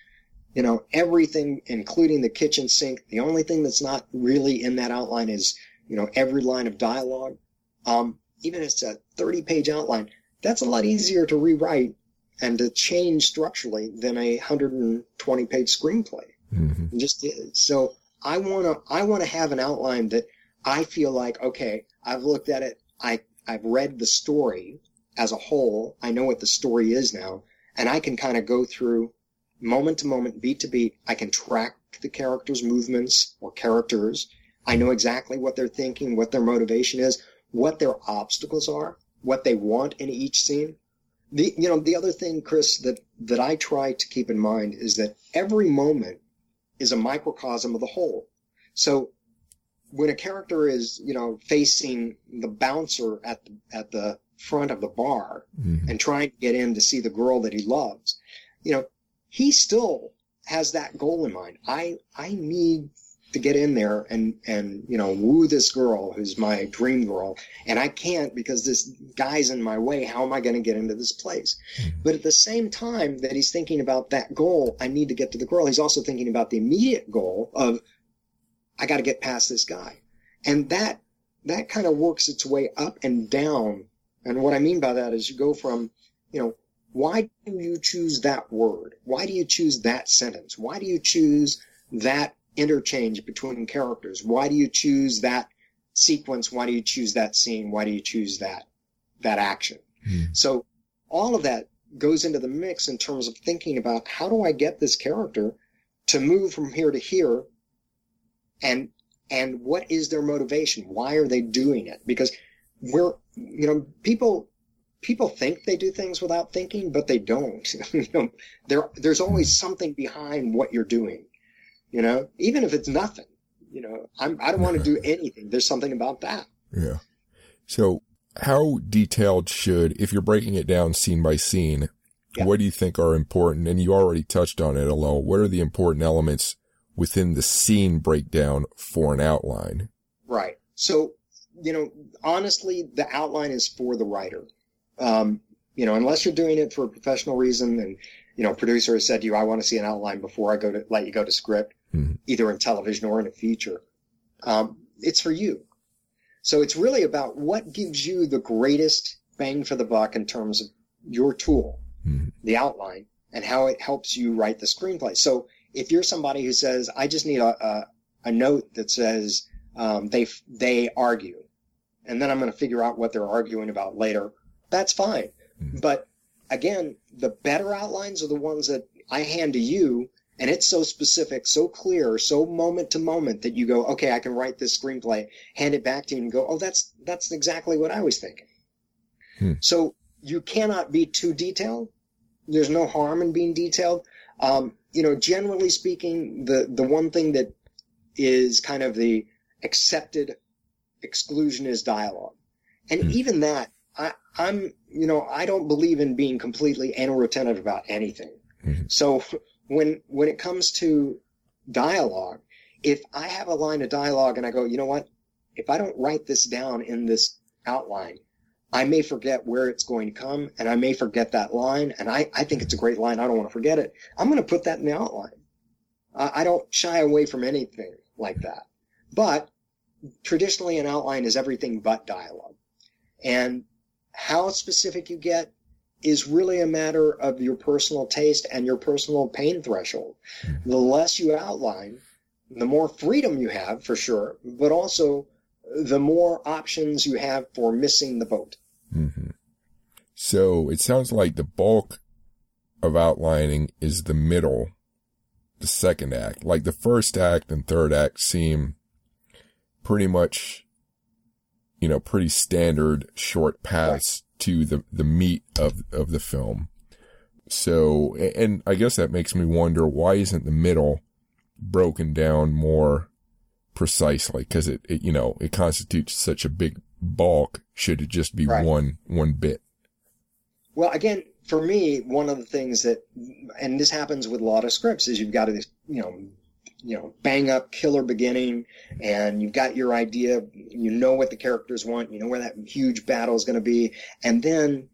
you know everything including the kitchen sink the only thing that's not really in that outline is you know every line of dialogue um, even if it's a 30 page outline that's a lot easier to rewrite and to change structurally than a 120 page screenplay. hmm It just is. So I want to, I want to have an outline that I feel like, okay, I've looked at it. I, I've read the story as a whole. I know what the story is now and I can kind of go through moment to moment, beat to beat. I can track the characters' movements or characters. I know exactly what they're thinking, what their motivation is, what their obstacles are, what they want in each scene the you know the other thing chris that that i try to keep in mind is that every moment is a microcosm of the whole so when a character is you know facing the bouncer at the, at the front of the bar mm-hmm. and trying to get in to see the girl that he loves, you know, he still has that goal in mind. I I need to get in there and and you know woo this girl who's my dream girl and i can't because this guy's in my way how am i going to get into this place mm-hmm. but at the same time that he's thinking about that goal i need to get to the girl he's also thinking about the immediate goal of i got to get past this guy and that that kind of works its way up and down and what i mean by that is you go from you know why do you choose that word why do you choose that sentence why do you choose that interchange between characters. Why do you choose that sequence? Why do you choose that scene? Why do you choose that that action? Hmm. So all of that goes into the mix in terms of thinking about how do I get this character to move from here to here and and what is their motivation? Why are they doing it? Because we're you know people people think they do things without thinking, but they don't. you know, there there's always hmm. something behind what you're doing you know, even if it's nothing, you know, I'm, I don't want to do anything. There's something about that. Yeah. So how detailed should, if you're breaking it down scene by scene, yeah. what do you think are important? And you already touched on it a little. What are the important elements within the scene breakdown for an outline? Right. So, you know, honestly, the outline is for the writer. Um, you know, unless you're doing it for a professional reason and, you know, producer has said to you, I want to see an outline before I go to let you go to script mm-hmm. either in television or in a feature. Um, it's for you. So it's really about what gives you the greatest bang for the buck in terms of your tool, mm-hmm. the outline, and how it helps you write the screenplay. So if you're somebody who says, I just need a, a, a note that says um, they they argue, and then I'm going to figure out what they're arguing about later, that's fine. Mm-hmm. But again, the better outlines are the ones that I hand to you and it's so specific, so clear, so moment to moment that you go, okay, I can write this screenplay, hand it back to you and go, oh, that's, that's exactly what I was thinking. Hmm. So you cannot be too detailed. There's no harm in being detailed. Um, you know, generally speaking, the, the one thing that is kind of the accepted exclusion is dialogue. And hmm. even that, I, I'm, you know, I don't believe in being completely anal retentive about anything. Mm-hmm. So when when it comes to dialogue, if I have a line of dialogue and I go, you know what? If I don't write this down in this outline, I may forget where it's going to come and I may forget that line. And I, I think it's a great line. I don't want to forget it. I'm going to put that in the outline. I don't shy away from anything like that. But traditionally an outline is everything but dialogue. And how specific you get is really a matter of your personal taste and your personal pain threshold. The less you outline, the more freedom you have for sure, but also the more options you have for missing the boat. Mm-hmm. So it sounds like the bulk of outlining is the middle, the second act. Like the first act and third act seem pretty much, you know, pretty standard short paths to the, the meat of, of the film. So, and I guess that makes me wonder why isn't the middle broken down more precisely? Cause it, it you know, it constitutes such a big bulk. Should it just be right. one, one bit? Well, again, for me, one of the things that, and this happens with a lot of scripts is you've got to, you know, you know, bang up killer beginning and you've got your idea, you know what the characters want, you know where that huge battle is going to be, and then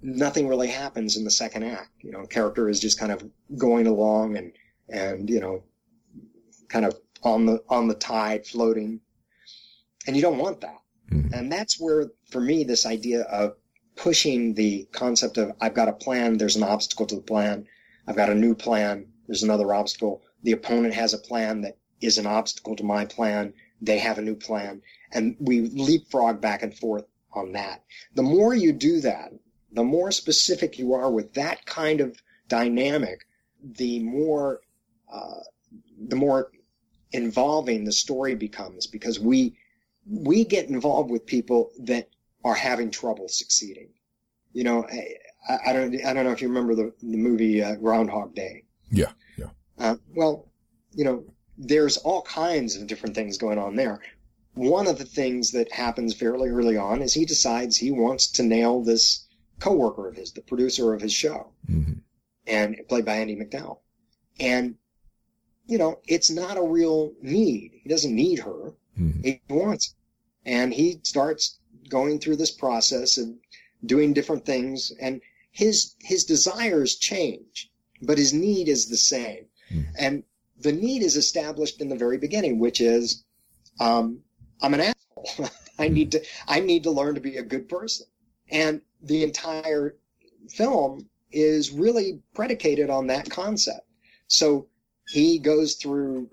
nothing really happens in the second act. You know, character is just kind of going along and, and, you know, kind of on the, on the tide floating. And you don't want that. Mm-hmm. And that's where, for me, this idea of pushing the concept of I've got a plan, there's an obstacle to the plan, I've got a new plan, there's another obstacle the opponent has a plan that is an obstacle to my plan. They have a new plan. And we leapfrog back and forth on that. The more you do that, the more specific you are with that kind of dynamic, the more, uh, the more involving the story becomes because we, we get involved with people that are having trouble succeeding. You know, I, I don't, I don't know if you remember the, the movie uh, Groundhog Day. Yeah. Uh, well, you know, there's all kinds of different things going on there. one of the things that happens fairly early on is he decides he wants to nail this coworker of his, the producer of his show, hmm and played by Andie MacDowell. And you know, it's not a real need. He doesn't need her. hmm He wants, and he starts going through this process of doing different things, and his his desires change, but his need is the same. Mhm. And the need is established in the very beginning, which is, um, I'm an asshole. I need to I need to learn to be a good person, and the entire film is really predicated on that concept. So he goes through,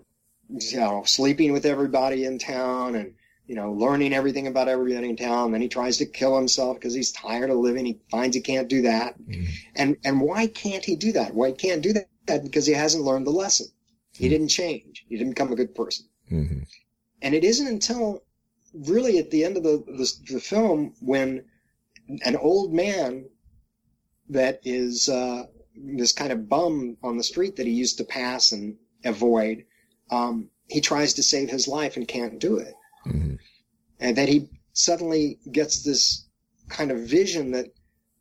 you know, sleeping with everybody in town and, you know, learning everything about everybody in town. Then he tries to kill himself because he's tired of living. He finds he can't do that. Mhm. And, and why can't he do that? Why he can't do that? Because he hasn't learned the lesson. He Hmm. didn't change. He didn't become a good person. hmm And it isn't until really at the end of the, the, the film when an old man that is uh, this kind of bum on the street that he used to pass and avoid, um, he tries to save his life and can't do it. hmm And then he suddenly gets this kind of vision that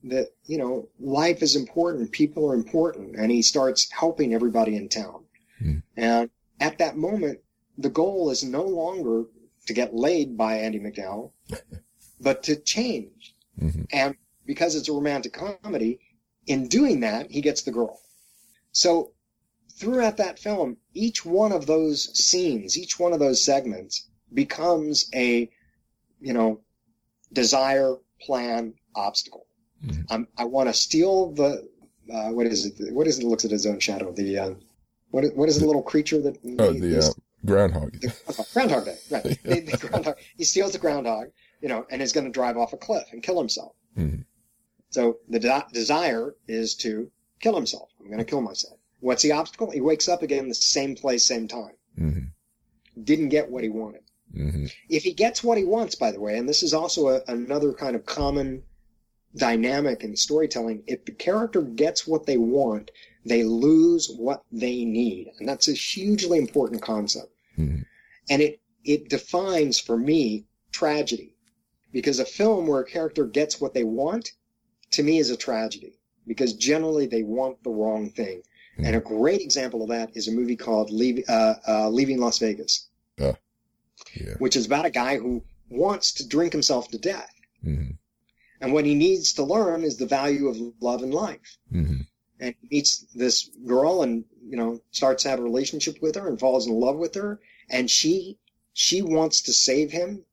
that you know life is important, people are important, and he starts helping everybody in town. Hmm. And at that moment, the goal is no longer to get laid by Andie MacDowell, but to change. hmm And because it's a romantic comedy, in doing that, he gets the girl. So throughout that film, each one of those scenes, each one of those segments becomes a, you know, desire, plan, obstacle. Mhm. I'm, I want to steal the, uh, what is it? What is it that looks at his own shadow? The, uh, what, is- what is the little creature that? Oh, the uh, groundhog. the groundhog day, right? The, the groundhog. He steals the groundhog, you know, and is going to drive off a cliff and kill himself. Mhm. So the de- desire is to kill himself. I'm going to kill myself. What's the obstacle? He wakes up again in the same place, same time. hmm Didn't get what he wanted. hmm If he gets what he wants, by the way, and this is also a, another kind of common dynamic in storytelling, if the character gets what they want, they lose what they need. And that's a hugely important concept. hmm And it, it defines for me tragedy. Because a film where a character gets what they want, to me is a tragedy. Because generally they want the wrong thing. And a great example of that is a movie called Leave, uh, uh, Leaving Las Vegas, Yeah. which is about a guy who wants to drink himself to death. hmm And what he needs to learn is the value of love and life. hmm And he meets this girl and, you know, starts to have a relationship with her and falls in love with her. And she, she wants to save him.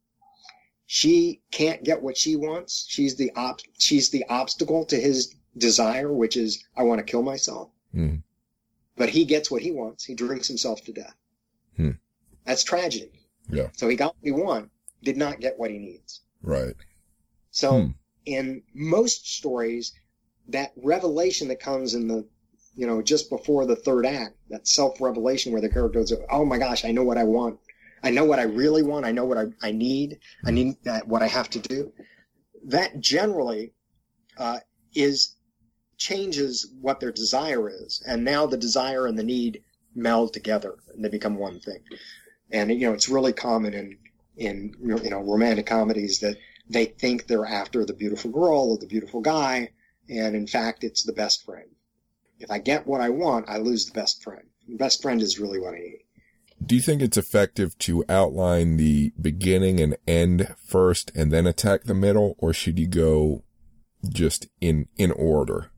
She can't get what she wants. She's the op, she's the obstacle to his desire, which is, I want to kill myself. hmm But he gets what he wants. He drinks himself to death. Hmm. That's tragedy. Yeah. So he got what he want, did not get what he needs. Right. So Hmm. In most stories, that revelation that comes in the, you know, just before the third act, that self revelation where the character goes, "Oh my gosh, I know what I want. I know what I really want. I know what I, I need. I need that, what I have to do." That generally uh, is changes what their desire is, and now the desire and the need meld together and they become one thing. And you know, it's really common in in you know romantic comedies that they think they're after the beautiful girl or the beautiful guy, and in fact, it's the best friend. If I get what I want, I lose the best friend. The best friend is really what I need. Do you think it's effective to outline the beginning and end first and then attack the middle, or should you go just in in order?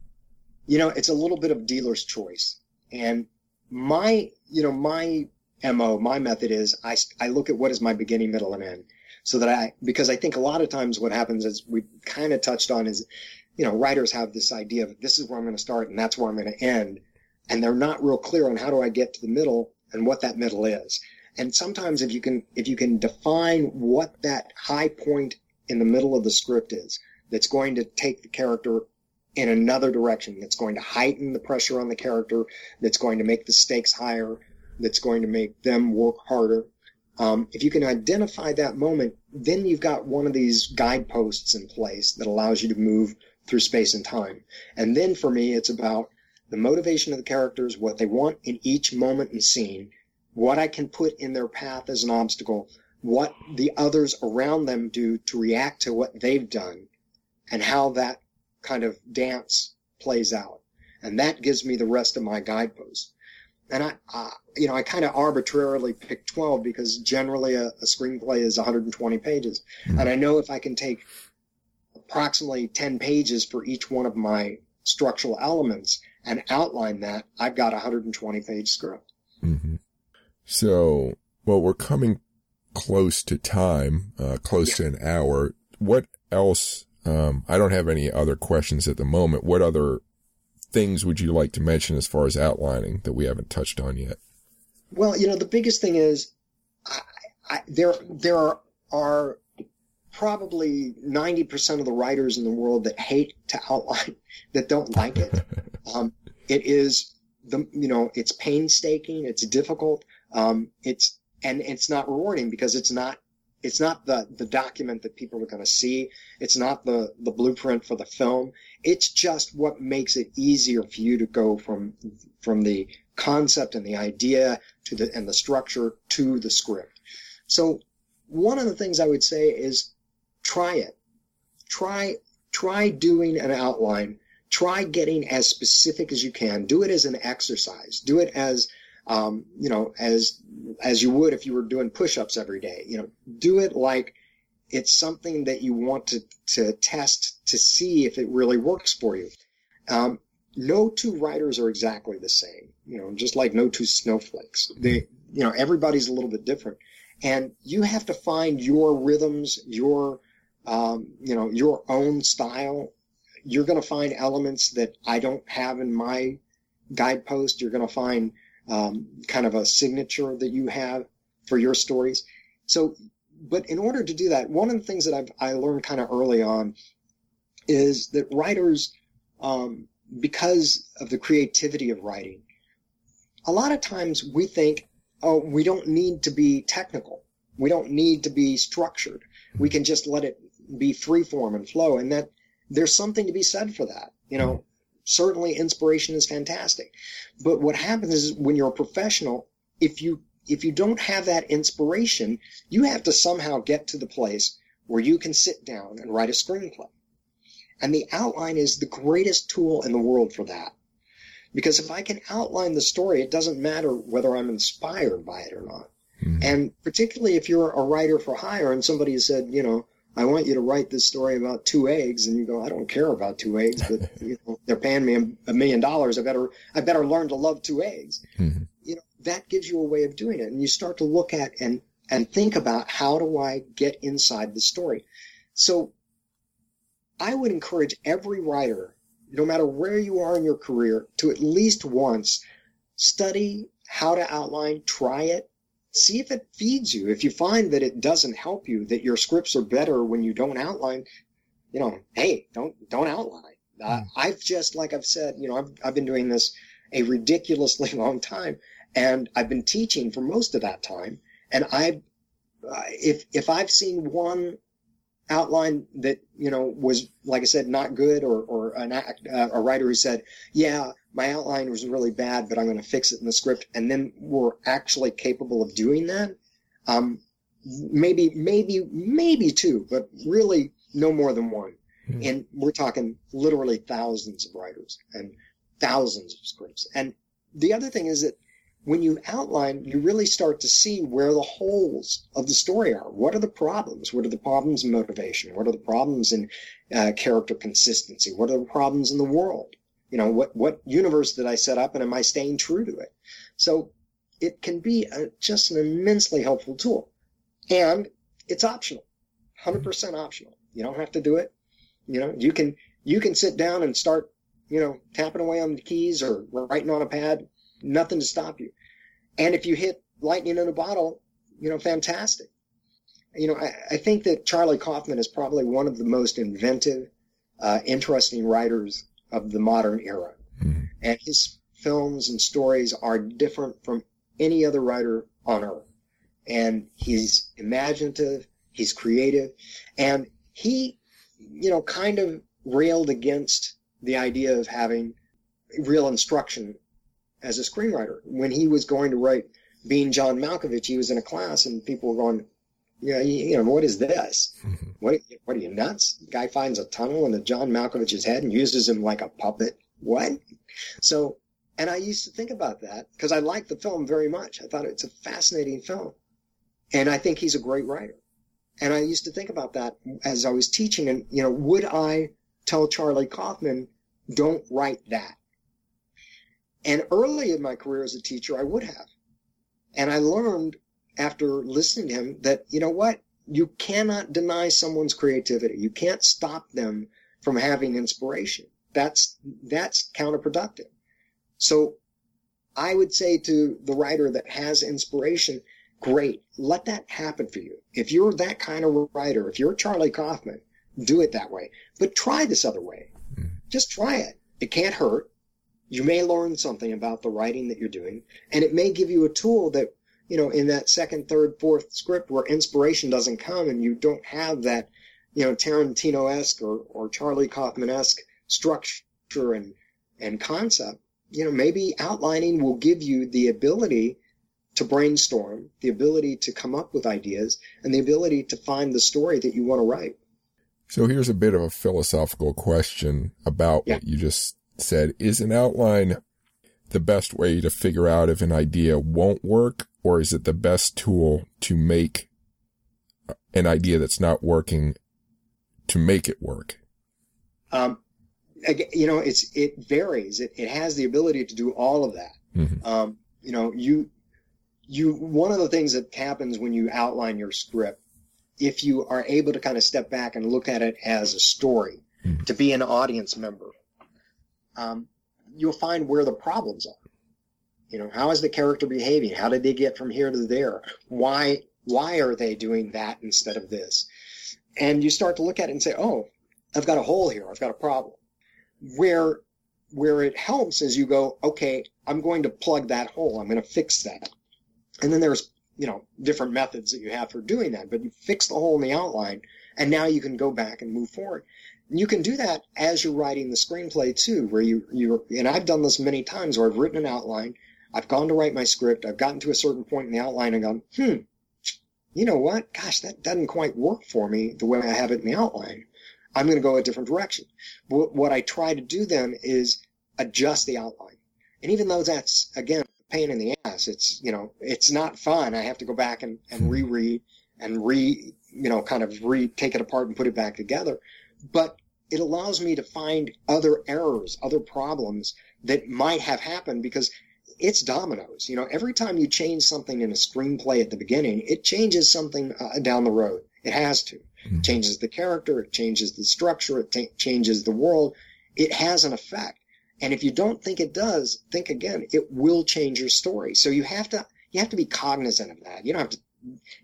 You know, it's a little bit of dealer's choice. And my, you know, my MO, my method is I, I look at what is my beginning, middle, and end. So that I, because I think a lot of times what happens is we kind of touched on is, you know, writers have this idea of this is where I'm going to start and that's where I'm going to end. And they're not real clear on how do I get to the middle and what that middle is. And sometimes if you can, if you can define what that high point in the middle of the script is, that's going to take the character in another direction, that's going to heighten the pressure on the character, that's going to make the stakes higher, that's going to make them work harder. Um, if you can identify that moment, then you've got one of these guideposts in place that allows you to move through space and time. And then for me, it's about the motivation of the characters, what they want in each moment and scene, what I can put in their path as an obstacle what the others around them do to react to what they've done and how that kind of dance plays out. And that gives me the rest of my guideposts. And I, uh, you know, I kind of arbitrarily picked 12 because generally a, a screenplay is 120 pages. Mm-hmm. And I know if I can take approximately 10 pages for each one of my structural elements and outline that, I've got a 120 page script. Mm-hmm. So, well, we're coming close to time, uh, close yeah. to an hour. What else? Um, I don't have any other questions at the moment. What other things would you like to mention as far as outlining that we haven't touched on yet? Well, you know, the biggest thing is I, I, there there are, are probably 90% of the writers in the world that hate to outline, that don't like it. um, it is the, you know, it's painstaking, it's difficult, um, it's, and it's not rewarding because it's not, it's not the, the document that people are going to see. It's not the, the blueprint for the film. It's just what makes it easier for you to go from, from the concept and the idea to the, and the structure to the script. So one of the things I would say is try it. Try, try doing an outline. Try getting as specific as you can. Do it as an exercise. Do it as, um, you know, as, as you would if you were doing push-ups every day. You know, do it like it's something that you want to, to test to see if it really works for you. Um, no two writers are exactly the same, you know, just like no two snowflakes. They, you know, everybody's a little bit different. And you have to find your rhythms, your um, you know, your own style. You're going to find elements that I don't have in my guidepost. You're going to find um, kind of a signature that you have for your stories. So, but in order to do that, one of the things that I've I learned kind of early on is that writers, um, because of the creativity of writing, a lot of times we think, oh, we don't need to be technical. We don't need to be structured. We can just let it be free form and flow and that there's something to be said for that you know certainly inspiration is fantastic. But what happens is when you're a professional if you if you don't have that inspiration you have to somehow get to the place where you can sit down and write a screenplay. And the outline is the greatest tool in the world for that. Because if i can outline the story it doesn't matter whether i'm inspired by it or not. Mm-hmm. and particularly if you're a writer for hire and somebody said you know I want you to write this story about two eggs, and you go, I don't care about two eggs, but you know, they're paying me a million dollars. I better, I better learn to love two eggs. Mm-hmm. You know, that gives you a way of doing it, and you start to look at and and think about how do I get inside the story. So, I would encourage every writer, no matter where you are in your career, to at least once study how to outline, try it, see if it feeds you. If you find that it doesn't help you, that your scripts are better when you don't outline, you know, hey, don't don't outline. Uh, hmm. I've just like I've said, you know, I've I've been doing this a ridiculously long time, and I've been teaching for most of that time. And I, uh, if if I've seen one outline that you know was like I said not good, or or an, uh, a writer who said, yeah, my outline was really bad, but I'm going to fix it in the script, and then we're actually capable of doing that. Um, maybe, maybe, maybe two, but really no more than one. Mm-hmm. And we're talking literally thousands of writers and thousands of scripts. And the other thing is that when you outline, you really start to see where the holes of the story are. What are the problems? What are the problems in motivation? What are the problems in uh, character consistency? What are the problems in the world? You know, what, what universe did I set up and am I staying true to it? So it can be a, just an immensely helpful tool. And it's optional, 100% optional. You don't have to do it. You know, you can, you can sit down and start, you know, tapping away on the keys or writing on a pad. Nothing to stop you. And if you hit lightning in a bottle, you know, fantastic. You know, I, I think that Charlie Kaufman is probably one of the most inventive, uh, interesting writers of the modern era. Mm-hmm. And his films and stories are different from any other writer on earth. And he's imaginative, he's creative, and he, you know, kind of railed against the idea of having real instruction as a screenwriter. When he was going to write Being John Malkovich, he was in a class and people were going, You know, you, know what is this? Mm-hmm. What, what are you nuts? The guy finds a tunnel in the John Malkovich's head and uses him like a puppet. What? So, and I used to think about that because I liked the film very much. I thought it's a fascinating film. And I think he's a great writer. And I used to think about that as I was teaching. And, you know, would I tell Charlie Kaufman, don't write that? And early in my career as a teacher, I would have. And I learned after listening to him that, you know what? You cannot deny someone's creativity. You can't stop them from having inspiration. That's, that's counterproductive. So I would say to the writer that has inspiration, great. Let that happen for you. If you're that kind of writer, if you're Charlie Kaufman, do it that way. But try this other way. Hmm. Just try it. It can't hurt. You may learn something about the writing that you're doing, and it may give you a tool that, you know, in that second, third, fourth script where inspiration doesn't come and you don't have that, you know, Tarantino-esque or, or Charlie Kaufman-esque structure and, and concept, you know, maybe outlining will give you the ability to brainstorm, the ability to come up with ideas, and the ability to find the story that you want to write. So here's a bit of a philosophical question about Yeah. what you just said. Is an outline the best way to figure out if an idea won't work, or is it the best tool to make an idea that's not working to make it work? Um, you know, it's it varies. It, it has the ability to do all of that. Mhm. Um, you know, you you one of the things that happens when you outline your script, if you are able to kind of step back and look at it as a story, Mhm. to be an audience member, um, you'll find where the problems are. You know, how is the character behaving? How did they get from here to there? Why why are they doing that instead of this? And you start to look at it and say, oh, I've got a hole here. I've got a problem. Where where it helps is you go, okay, I'm going to plug that hole. I'm going to fix that. And then there's, you know, different methods that you have for doing that, but you fix the hole in the outline and now you can go back and move forward. You can do that as you're writing the screenplay too, where you, you, and I've done this many times where I've written an outline. I've gone to write my script. I've gotten to a certain point in the outline and gone, hmm, you know what? Gosh, that doesn't quite work for me the way I have it in the outline. I'm going to go a different direction. What, what I try to do then is adjust the outline. And even though that's, again, a pain in the ass, it's, you know, it's not fun. I have to go back and, and reread and re, you know, kind of re take it apart and put it back together. But it allows me to find other errors, other problems that might have happened because it's dominoes. You know, every time you change something in a screenplay at the beginning, it changes something uh, down the road. It has to. It changes the character, it changes the structure, it ta- changes the world. It has an effect. And if you don't think it does, think again. It will change your story. So you have to you have to be cognizant of that. You don't have to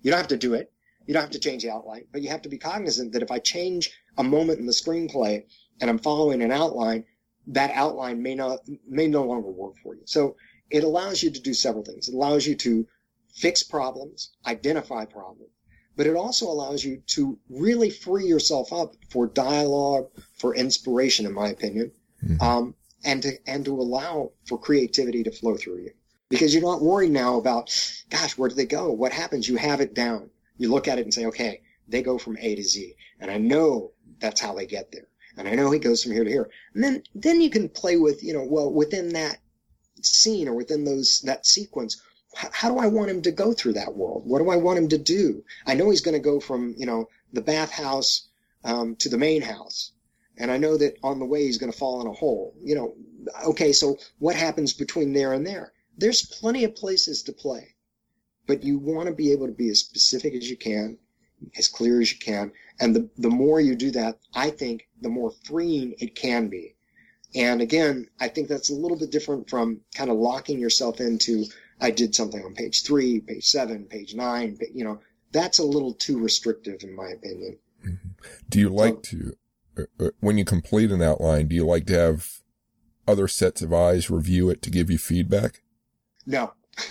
you don't have to do it. You don't have to change the outline, but you have to be cognizant that if I change a moment in the screenplay and I'm following an outline, that outline may not may no longer work for you. So it allows you to do several things. It allows you to fix problems, identify problems, but it also allows you to really free yourself up for dialogue, for inspiration, in my opinion, um, and to and to allow for creativity to flow through you. Because you're not worried now about, gosh, where do they go? What happens? You have it down. You look at it and say, okay, they go from A to Z, and I know that's how they get there, and I know he goes from here to here. And then then you can play with, you know, well, within that scene or within those that sequence how do I want him to go through that world? What do I want him to do? I know he's going to go from, you know, the bathhouse um, to the main house. And I know that on the way he's going to fall in a hole. You know, okay, so what happens between there and there? There's plenty of places to play. But you want to be able to be as specific as you can, as clear as you can. And the, the more you do that, I think the more freeing it can be. And again, I think that's a little bit different from kind of locking yourself into, I did something on page three, page seven, page nine, but you know, that's a little too restrictive in my opinion. Do you like to, uh, uh, when you complete an outline, do you like to have other sets of eyes review it to give you feedback? No.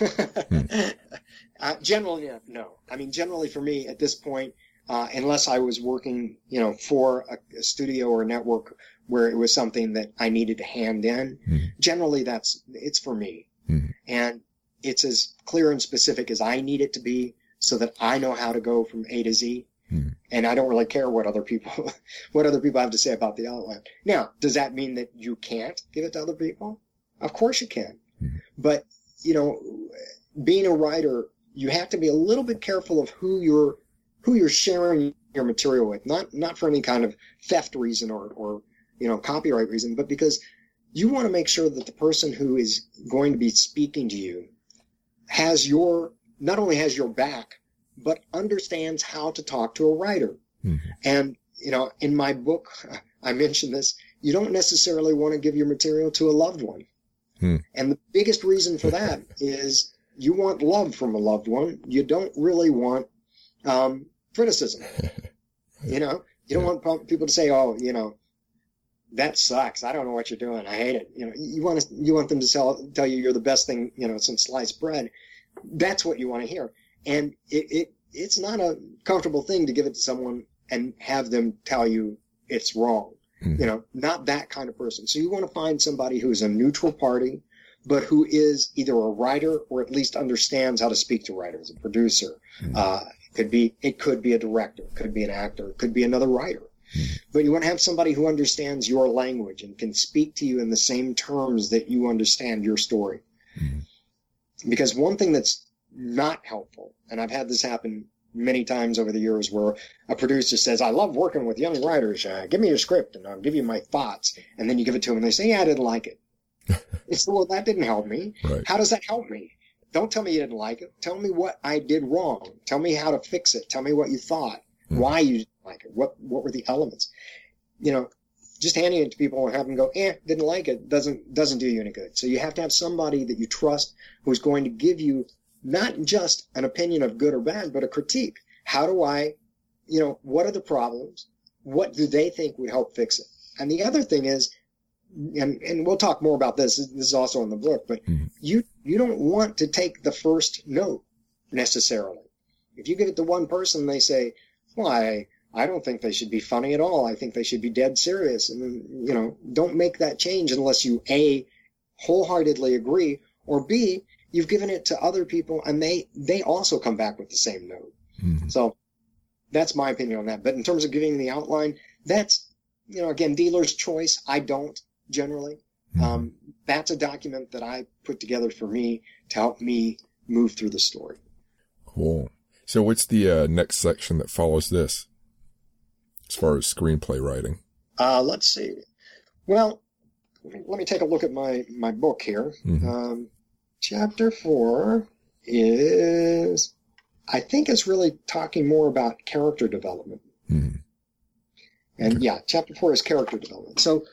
uh, generally, no, no. I mean, generally for me at this point, uh, unless I was working, you know, for a, a studio or a network where it was something that I needed to hand in, Mhm. generally that's, it's for me. Mhm. And it's as clear and specific as I need it to be so that I know how to go from A to Z. Hmm. And I don't really care what other people, what other people have to say about the outline. Now, does that mean that you can't give it to other people? Of course you can. But, you know, being a writer, you have to be a little bit careful of who you're, who you're sharing your material with. Not, not for any kind of theft reason or, or, you know, copyright reason, but because you want to make sure that the person who is going to be speaking to you has your, not only has your back, but understands how to talk to a writer. Mhm. And, you know, in my book, I mentioned this, you don't necessarily want to give your material to a loved one. Hmm. And the biggest reason for that is you want love from a loved one. You don't really want um, criticism. you know, you don't want people to say, "Oh, you know, that sucks. I don't know what you're doing. I hate it." You know, you want to, you want them to tell tell you you're the best thing, you know, since sliced bread. That's what you want to hear, and it, it it's not a comfortable thing to give it to someone and have them tell you it's wrong. Mhm. You know, not that kind of person. So you want to find somebody who's a neutral party, but who is either a writer or at least understands how to speak to writers, a producer. Mhm. Uh, it could be, it could be a director, could be an actor, it could be another writer. Mhm. But you want to have somebody who understands your language and can speak to you in the same terms that you understand your story. Mhm. Because one thing that's not helpful, and I've had this happen many times over the years where a producer says, I love working with young writers. Uh, give me your script and I'll give you my thoughts. And then you give it to them and they say, yeah, I didn't like it. It's, well, that didn't help me. Right. How does that help me? Don't tell me you didn't like it. Tell me what I did wrong. Tell me how to fix it. Tell me what you thought, Hmm. why you didn't like it. What, what were the elements? You know, just handing it to people and having them go, eh, didn't like it doesn't, doesn't do you any good. So you have to have somebody that you trust who's going to give you not just an opinion of good or bad, but a critique. How do I, you know, what are the problems? What do they think would help fix it? And the other thing is, and, and we'll talk more about this. This is also in the book, but Mhm. you, you don't want to take the first note necessarily. If you give it to one person, they say, well, I, I don't think they should be funny at all. I think they should be dead serious. And, you know, don't make that change unless you A, wholeheartedly agree, or B, you've given it to other people and they, they also come back with the same note. Mhm. So that's my opinion on that. But in terms of giving the outline, that's, you know, again, dealer's choice. I don't generally. Mhm. Um, that's a document that I put together for me to help me move through the story. Cool. So what's the uh, next section that follows this? As far as screenplay writing. Uh, let's see. Well, let me, take a look at my, my book here. Mhm. Um, chapter four is, I think it's really talking more about character development. Mhm. And Okay. yeah, chapter four is character development. So,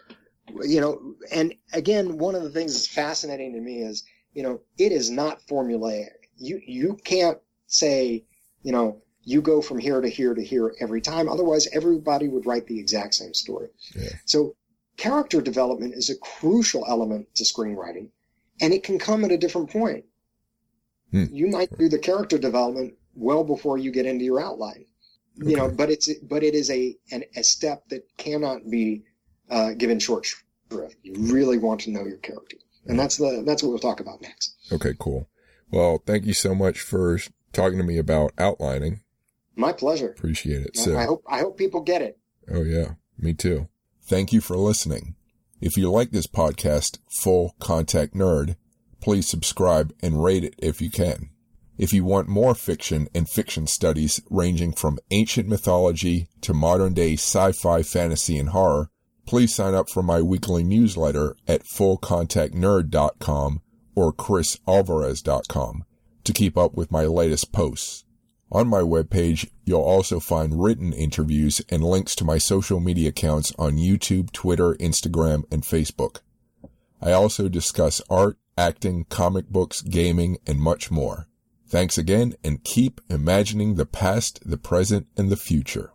you know, and again, one of the things that's fascinating to me is, you know, it is not formulaic. You, you can't say, you know, you go from here to here to here every time. Otherwise, everybody would write the exact same story. Yeah. So character development is a crucial element to screenwriting and it can come at a different point. Hmm. You might do the character development well before you get into your outline you know but it's but it is a an, a step that cannot be uh, given short shrift you really want to know your character and that's the that's what we'll talk about next Okay, cool. Well, thank you so much for talking to me about outlining. my pleasure Appreciate it. I- So, i hope i hope people get it oh yeah, me too. Thank you for listening. If you like this podcast, Full Contact Nerd, please subscribe and rate it if you can. If you want more fiction and fiction studies ranging from ancient mythology to modern day sci-fi, fantasy, and horror, please sign up for my weekly newsletter at fullcontactnerd.com or chrisalvarez.com to keep up with my latest posts. On my webpage, you'll also find written interviews and links to my social media accounts on YouTube, Twitter, Instagram, and Facebook. I also discuss art, acting, comic books, gaming, and much more. Thanks again and keep imagining the past, the present, and the future.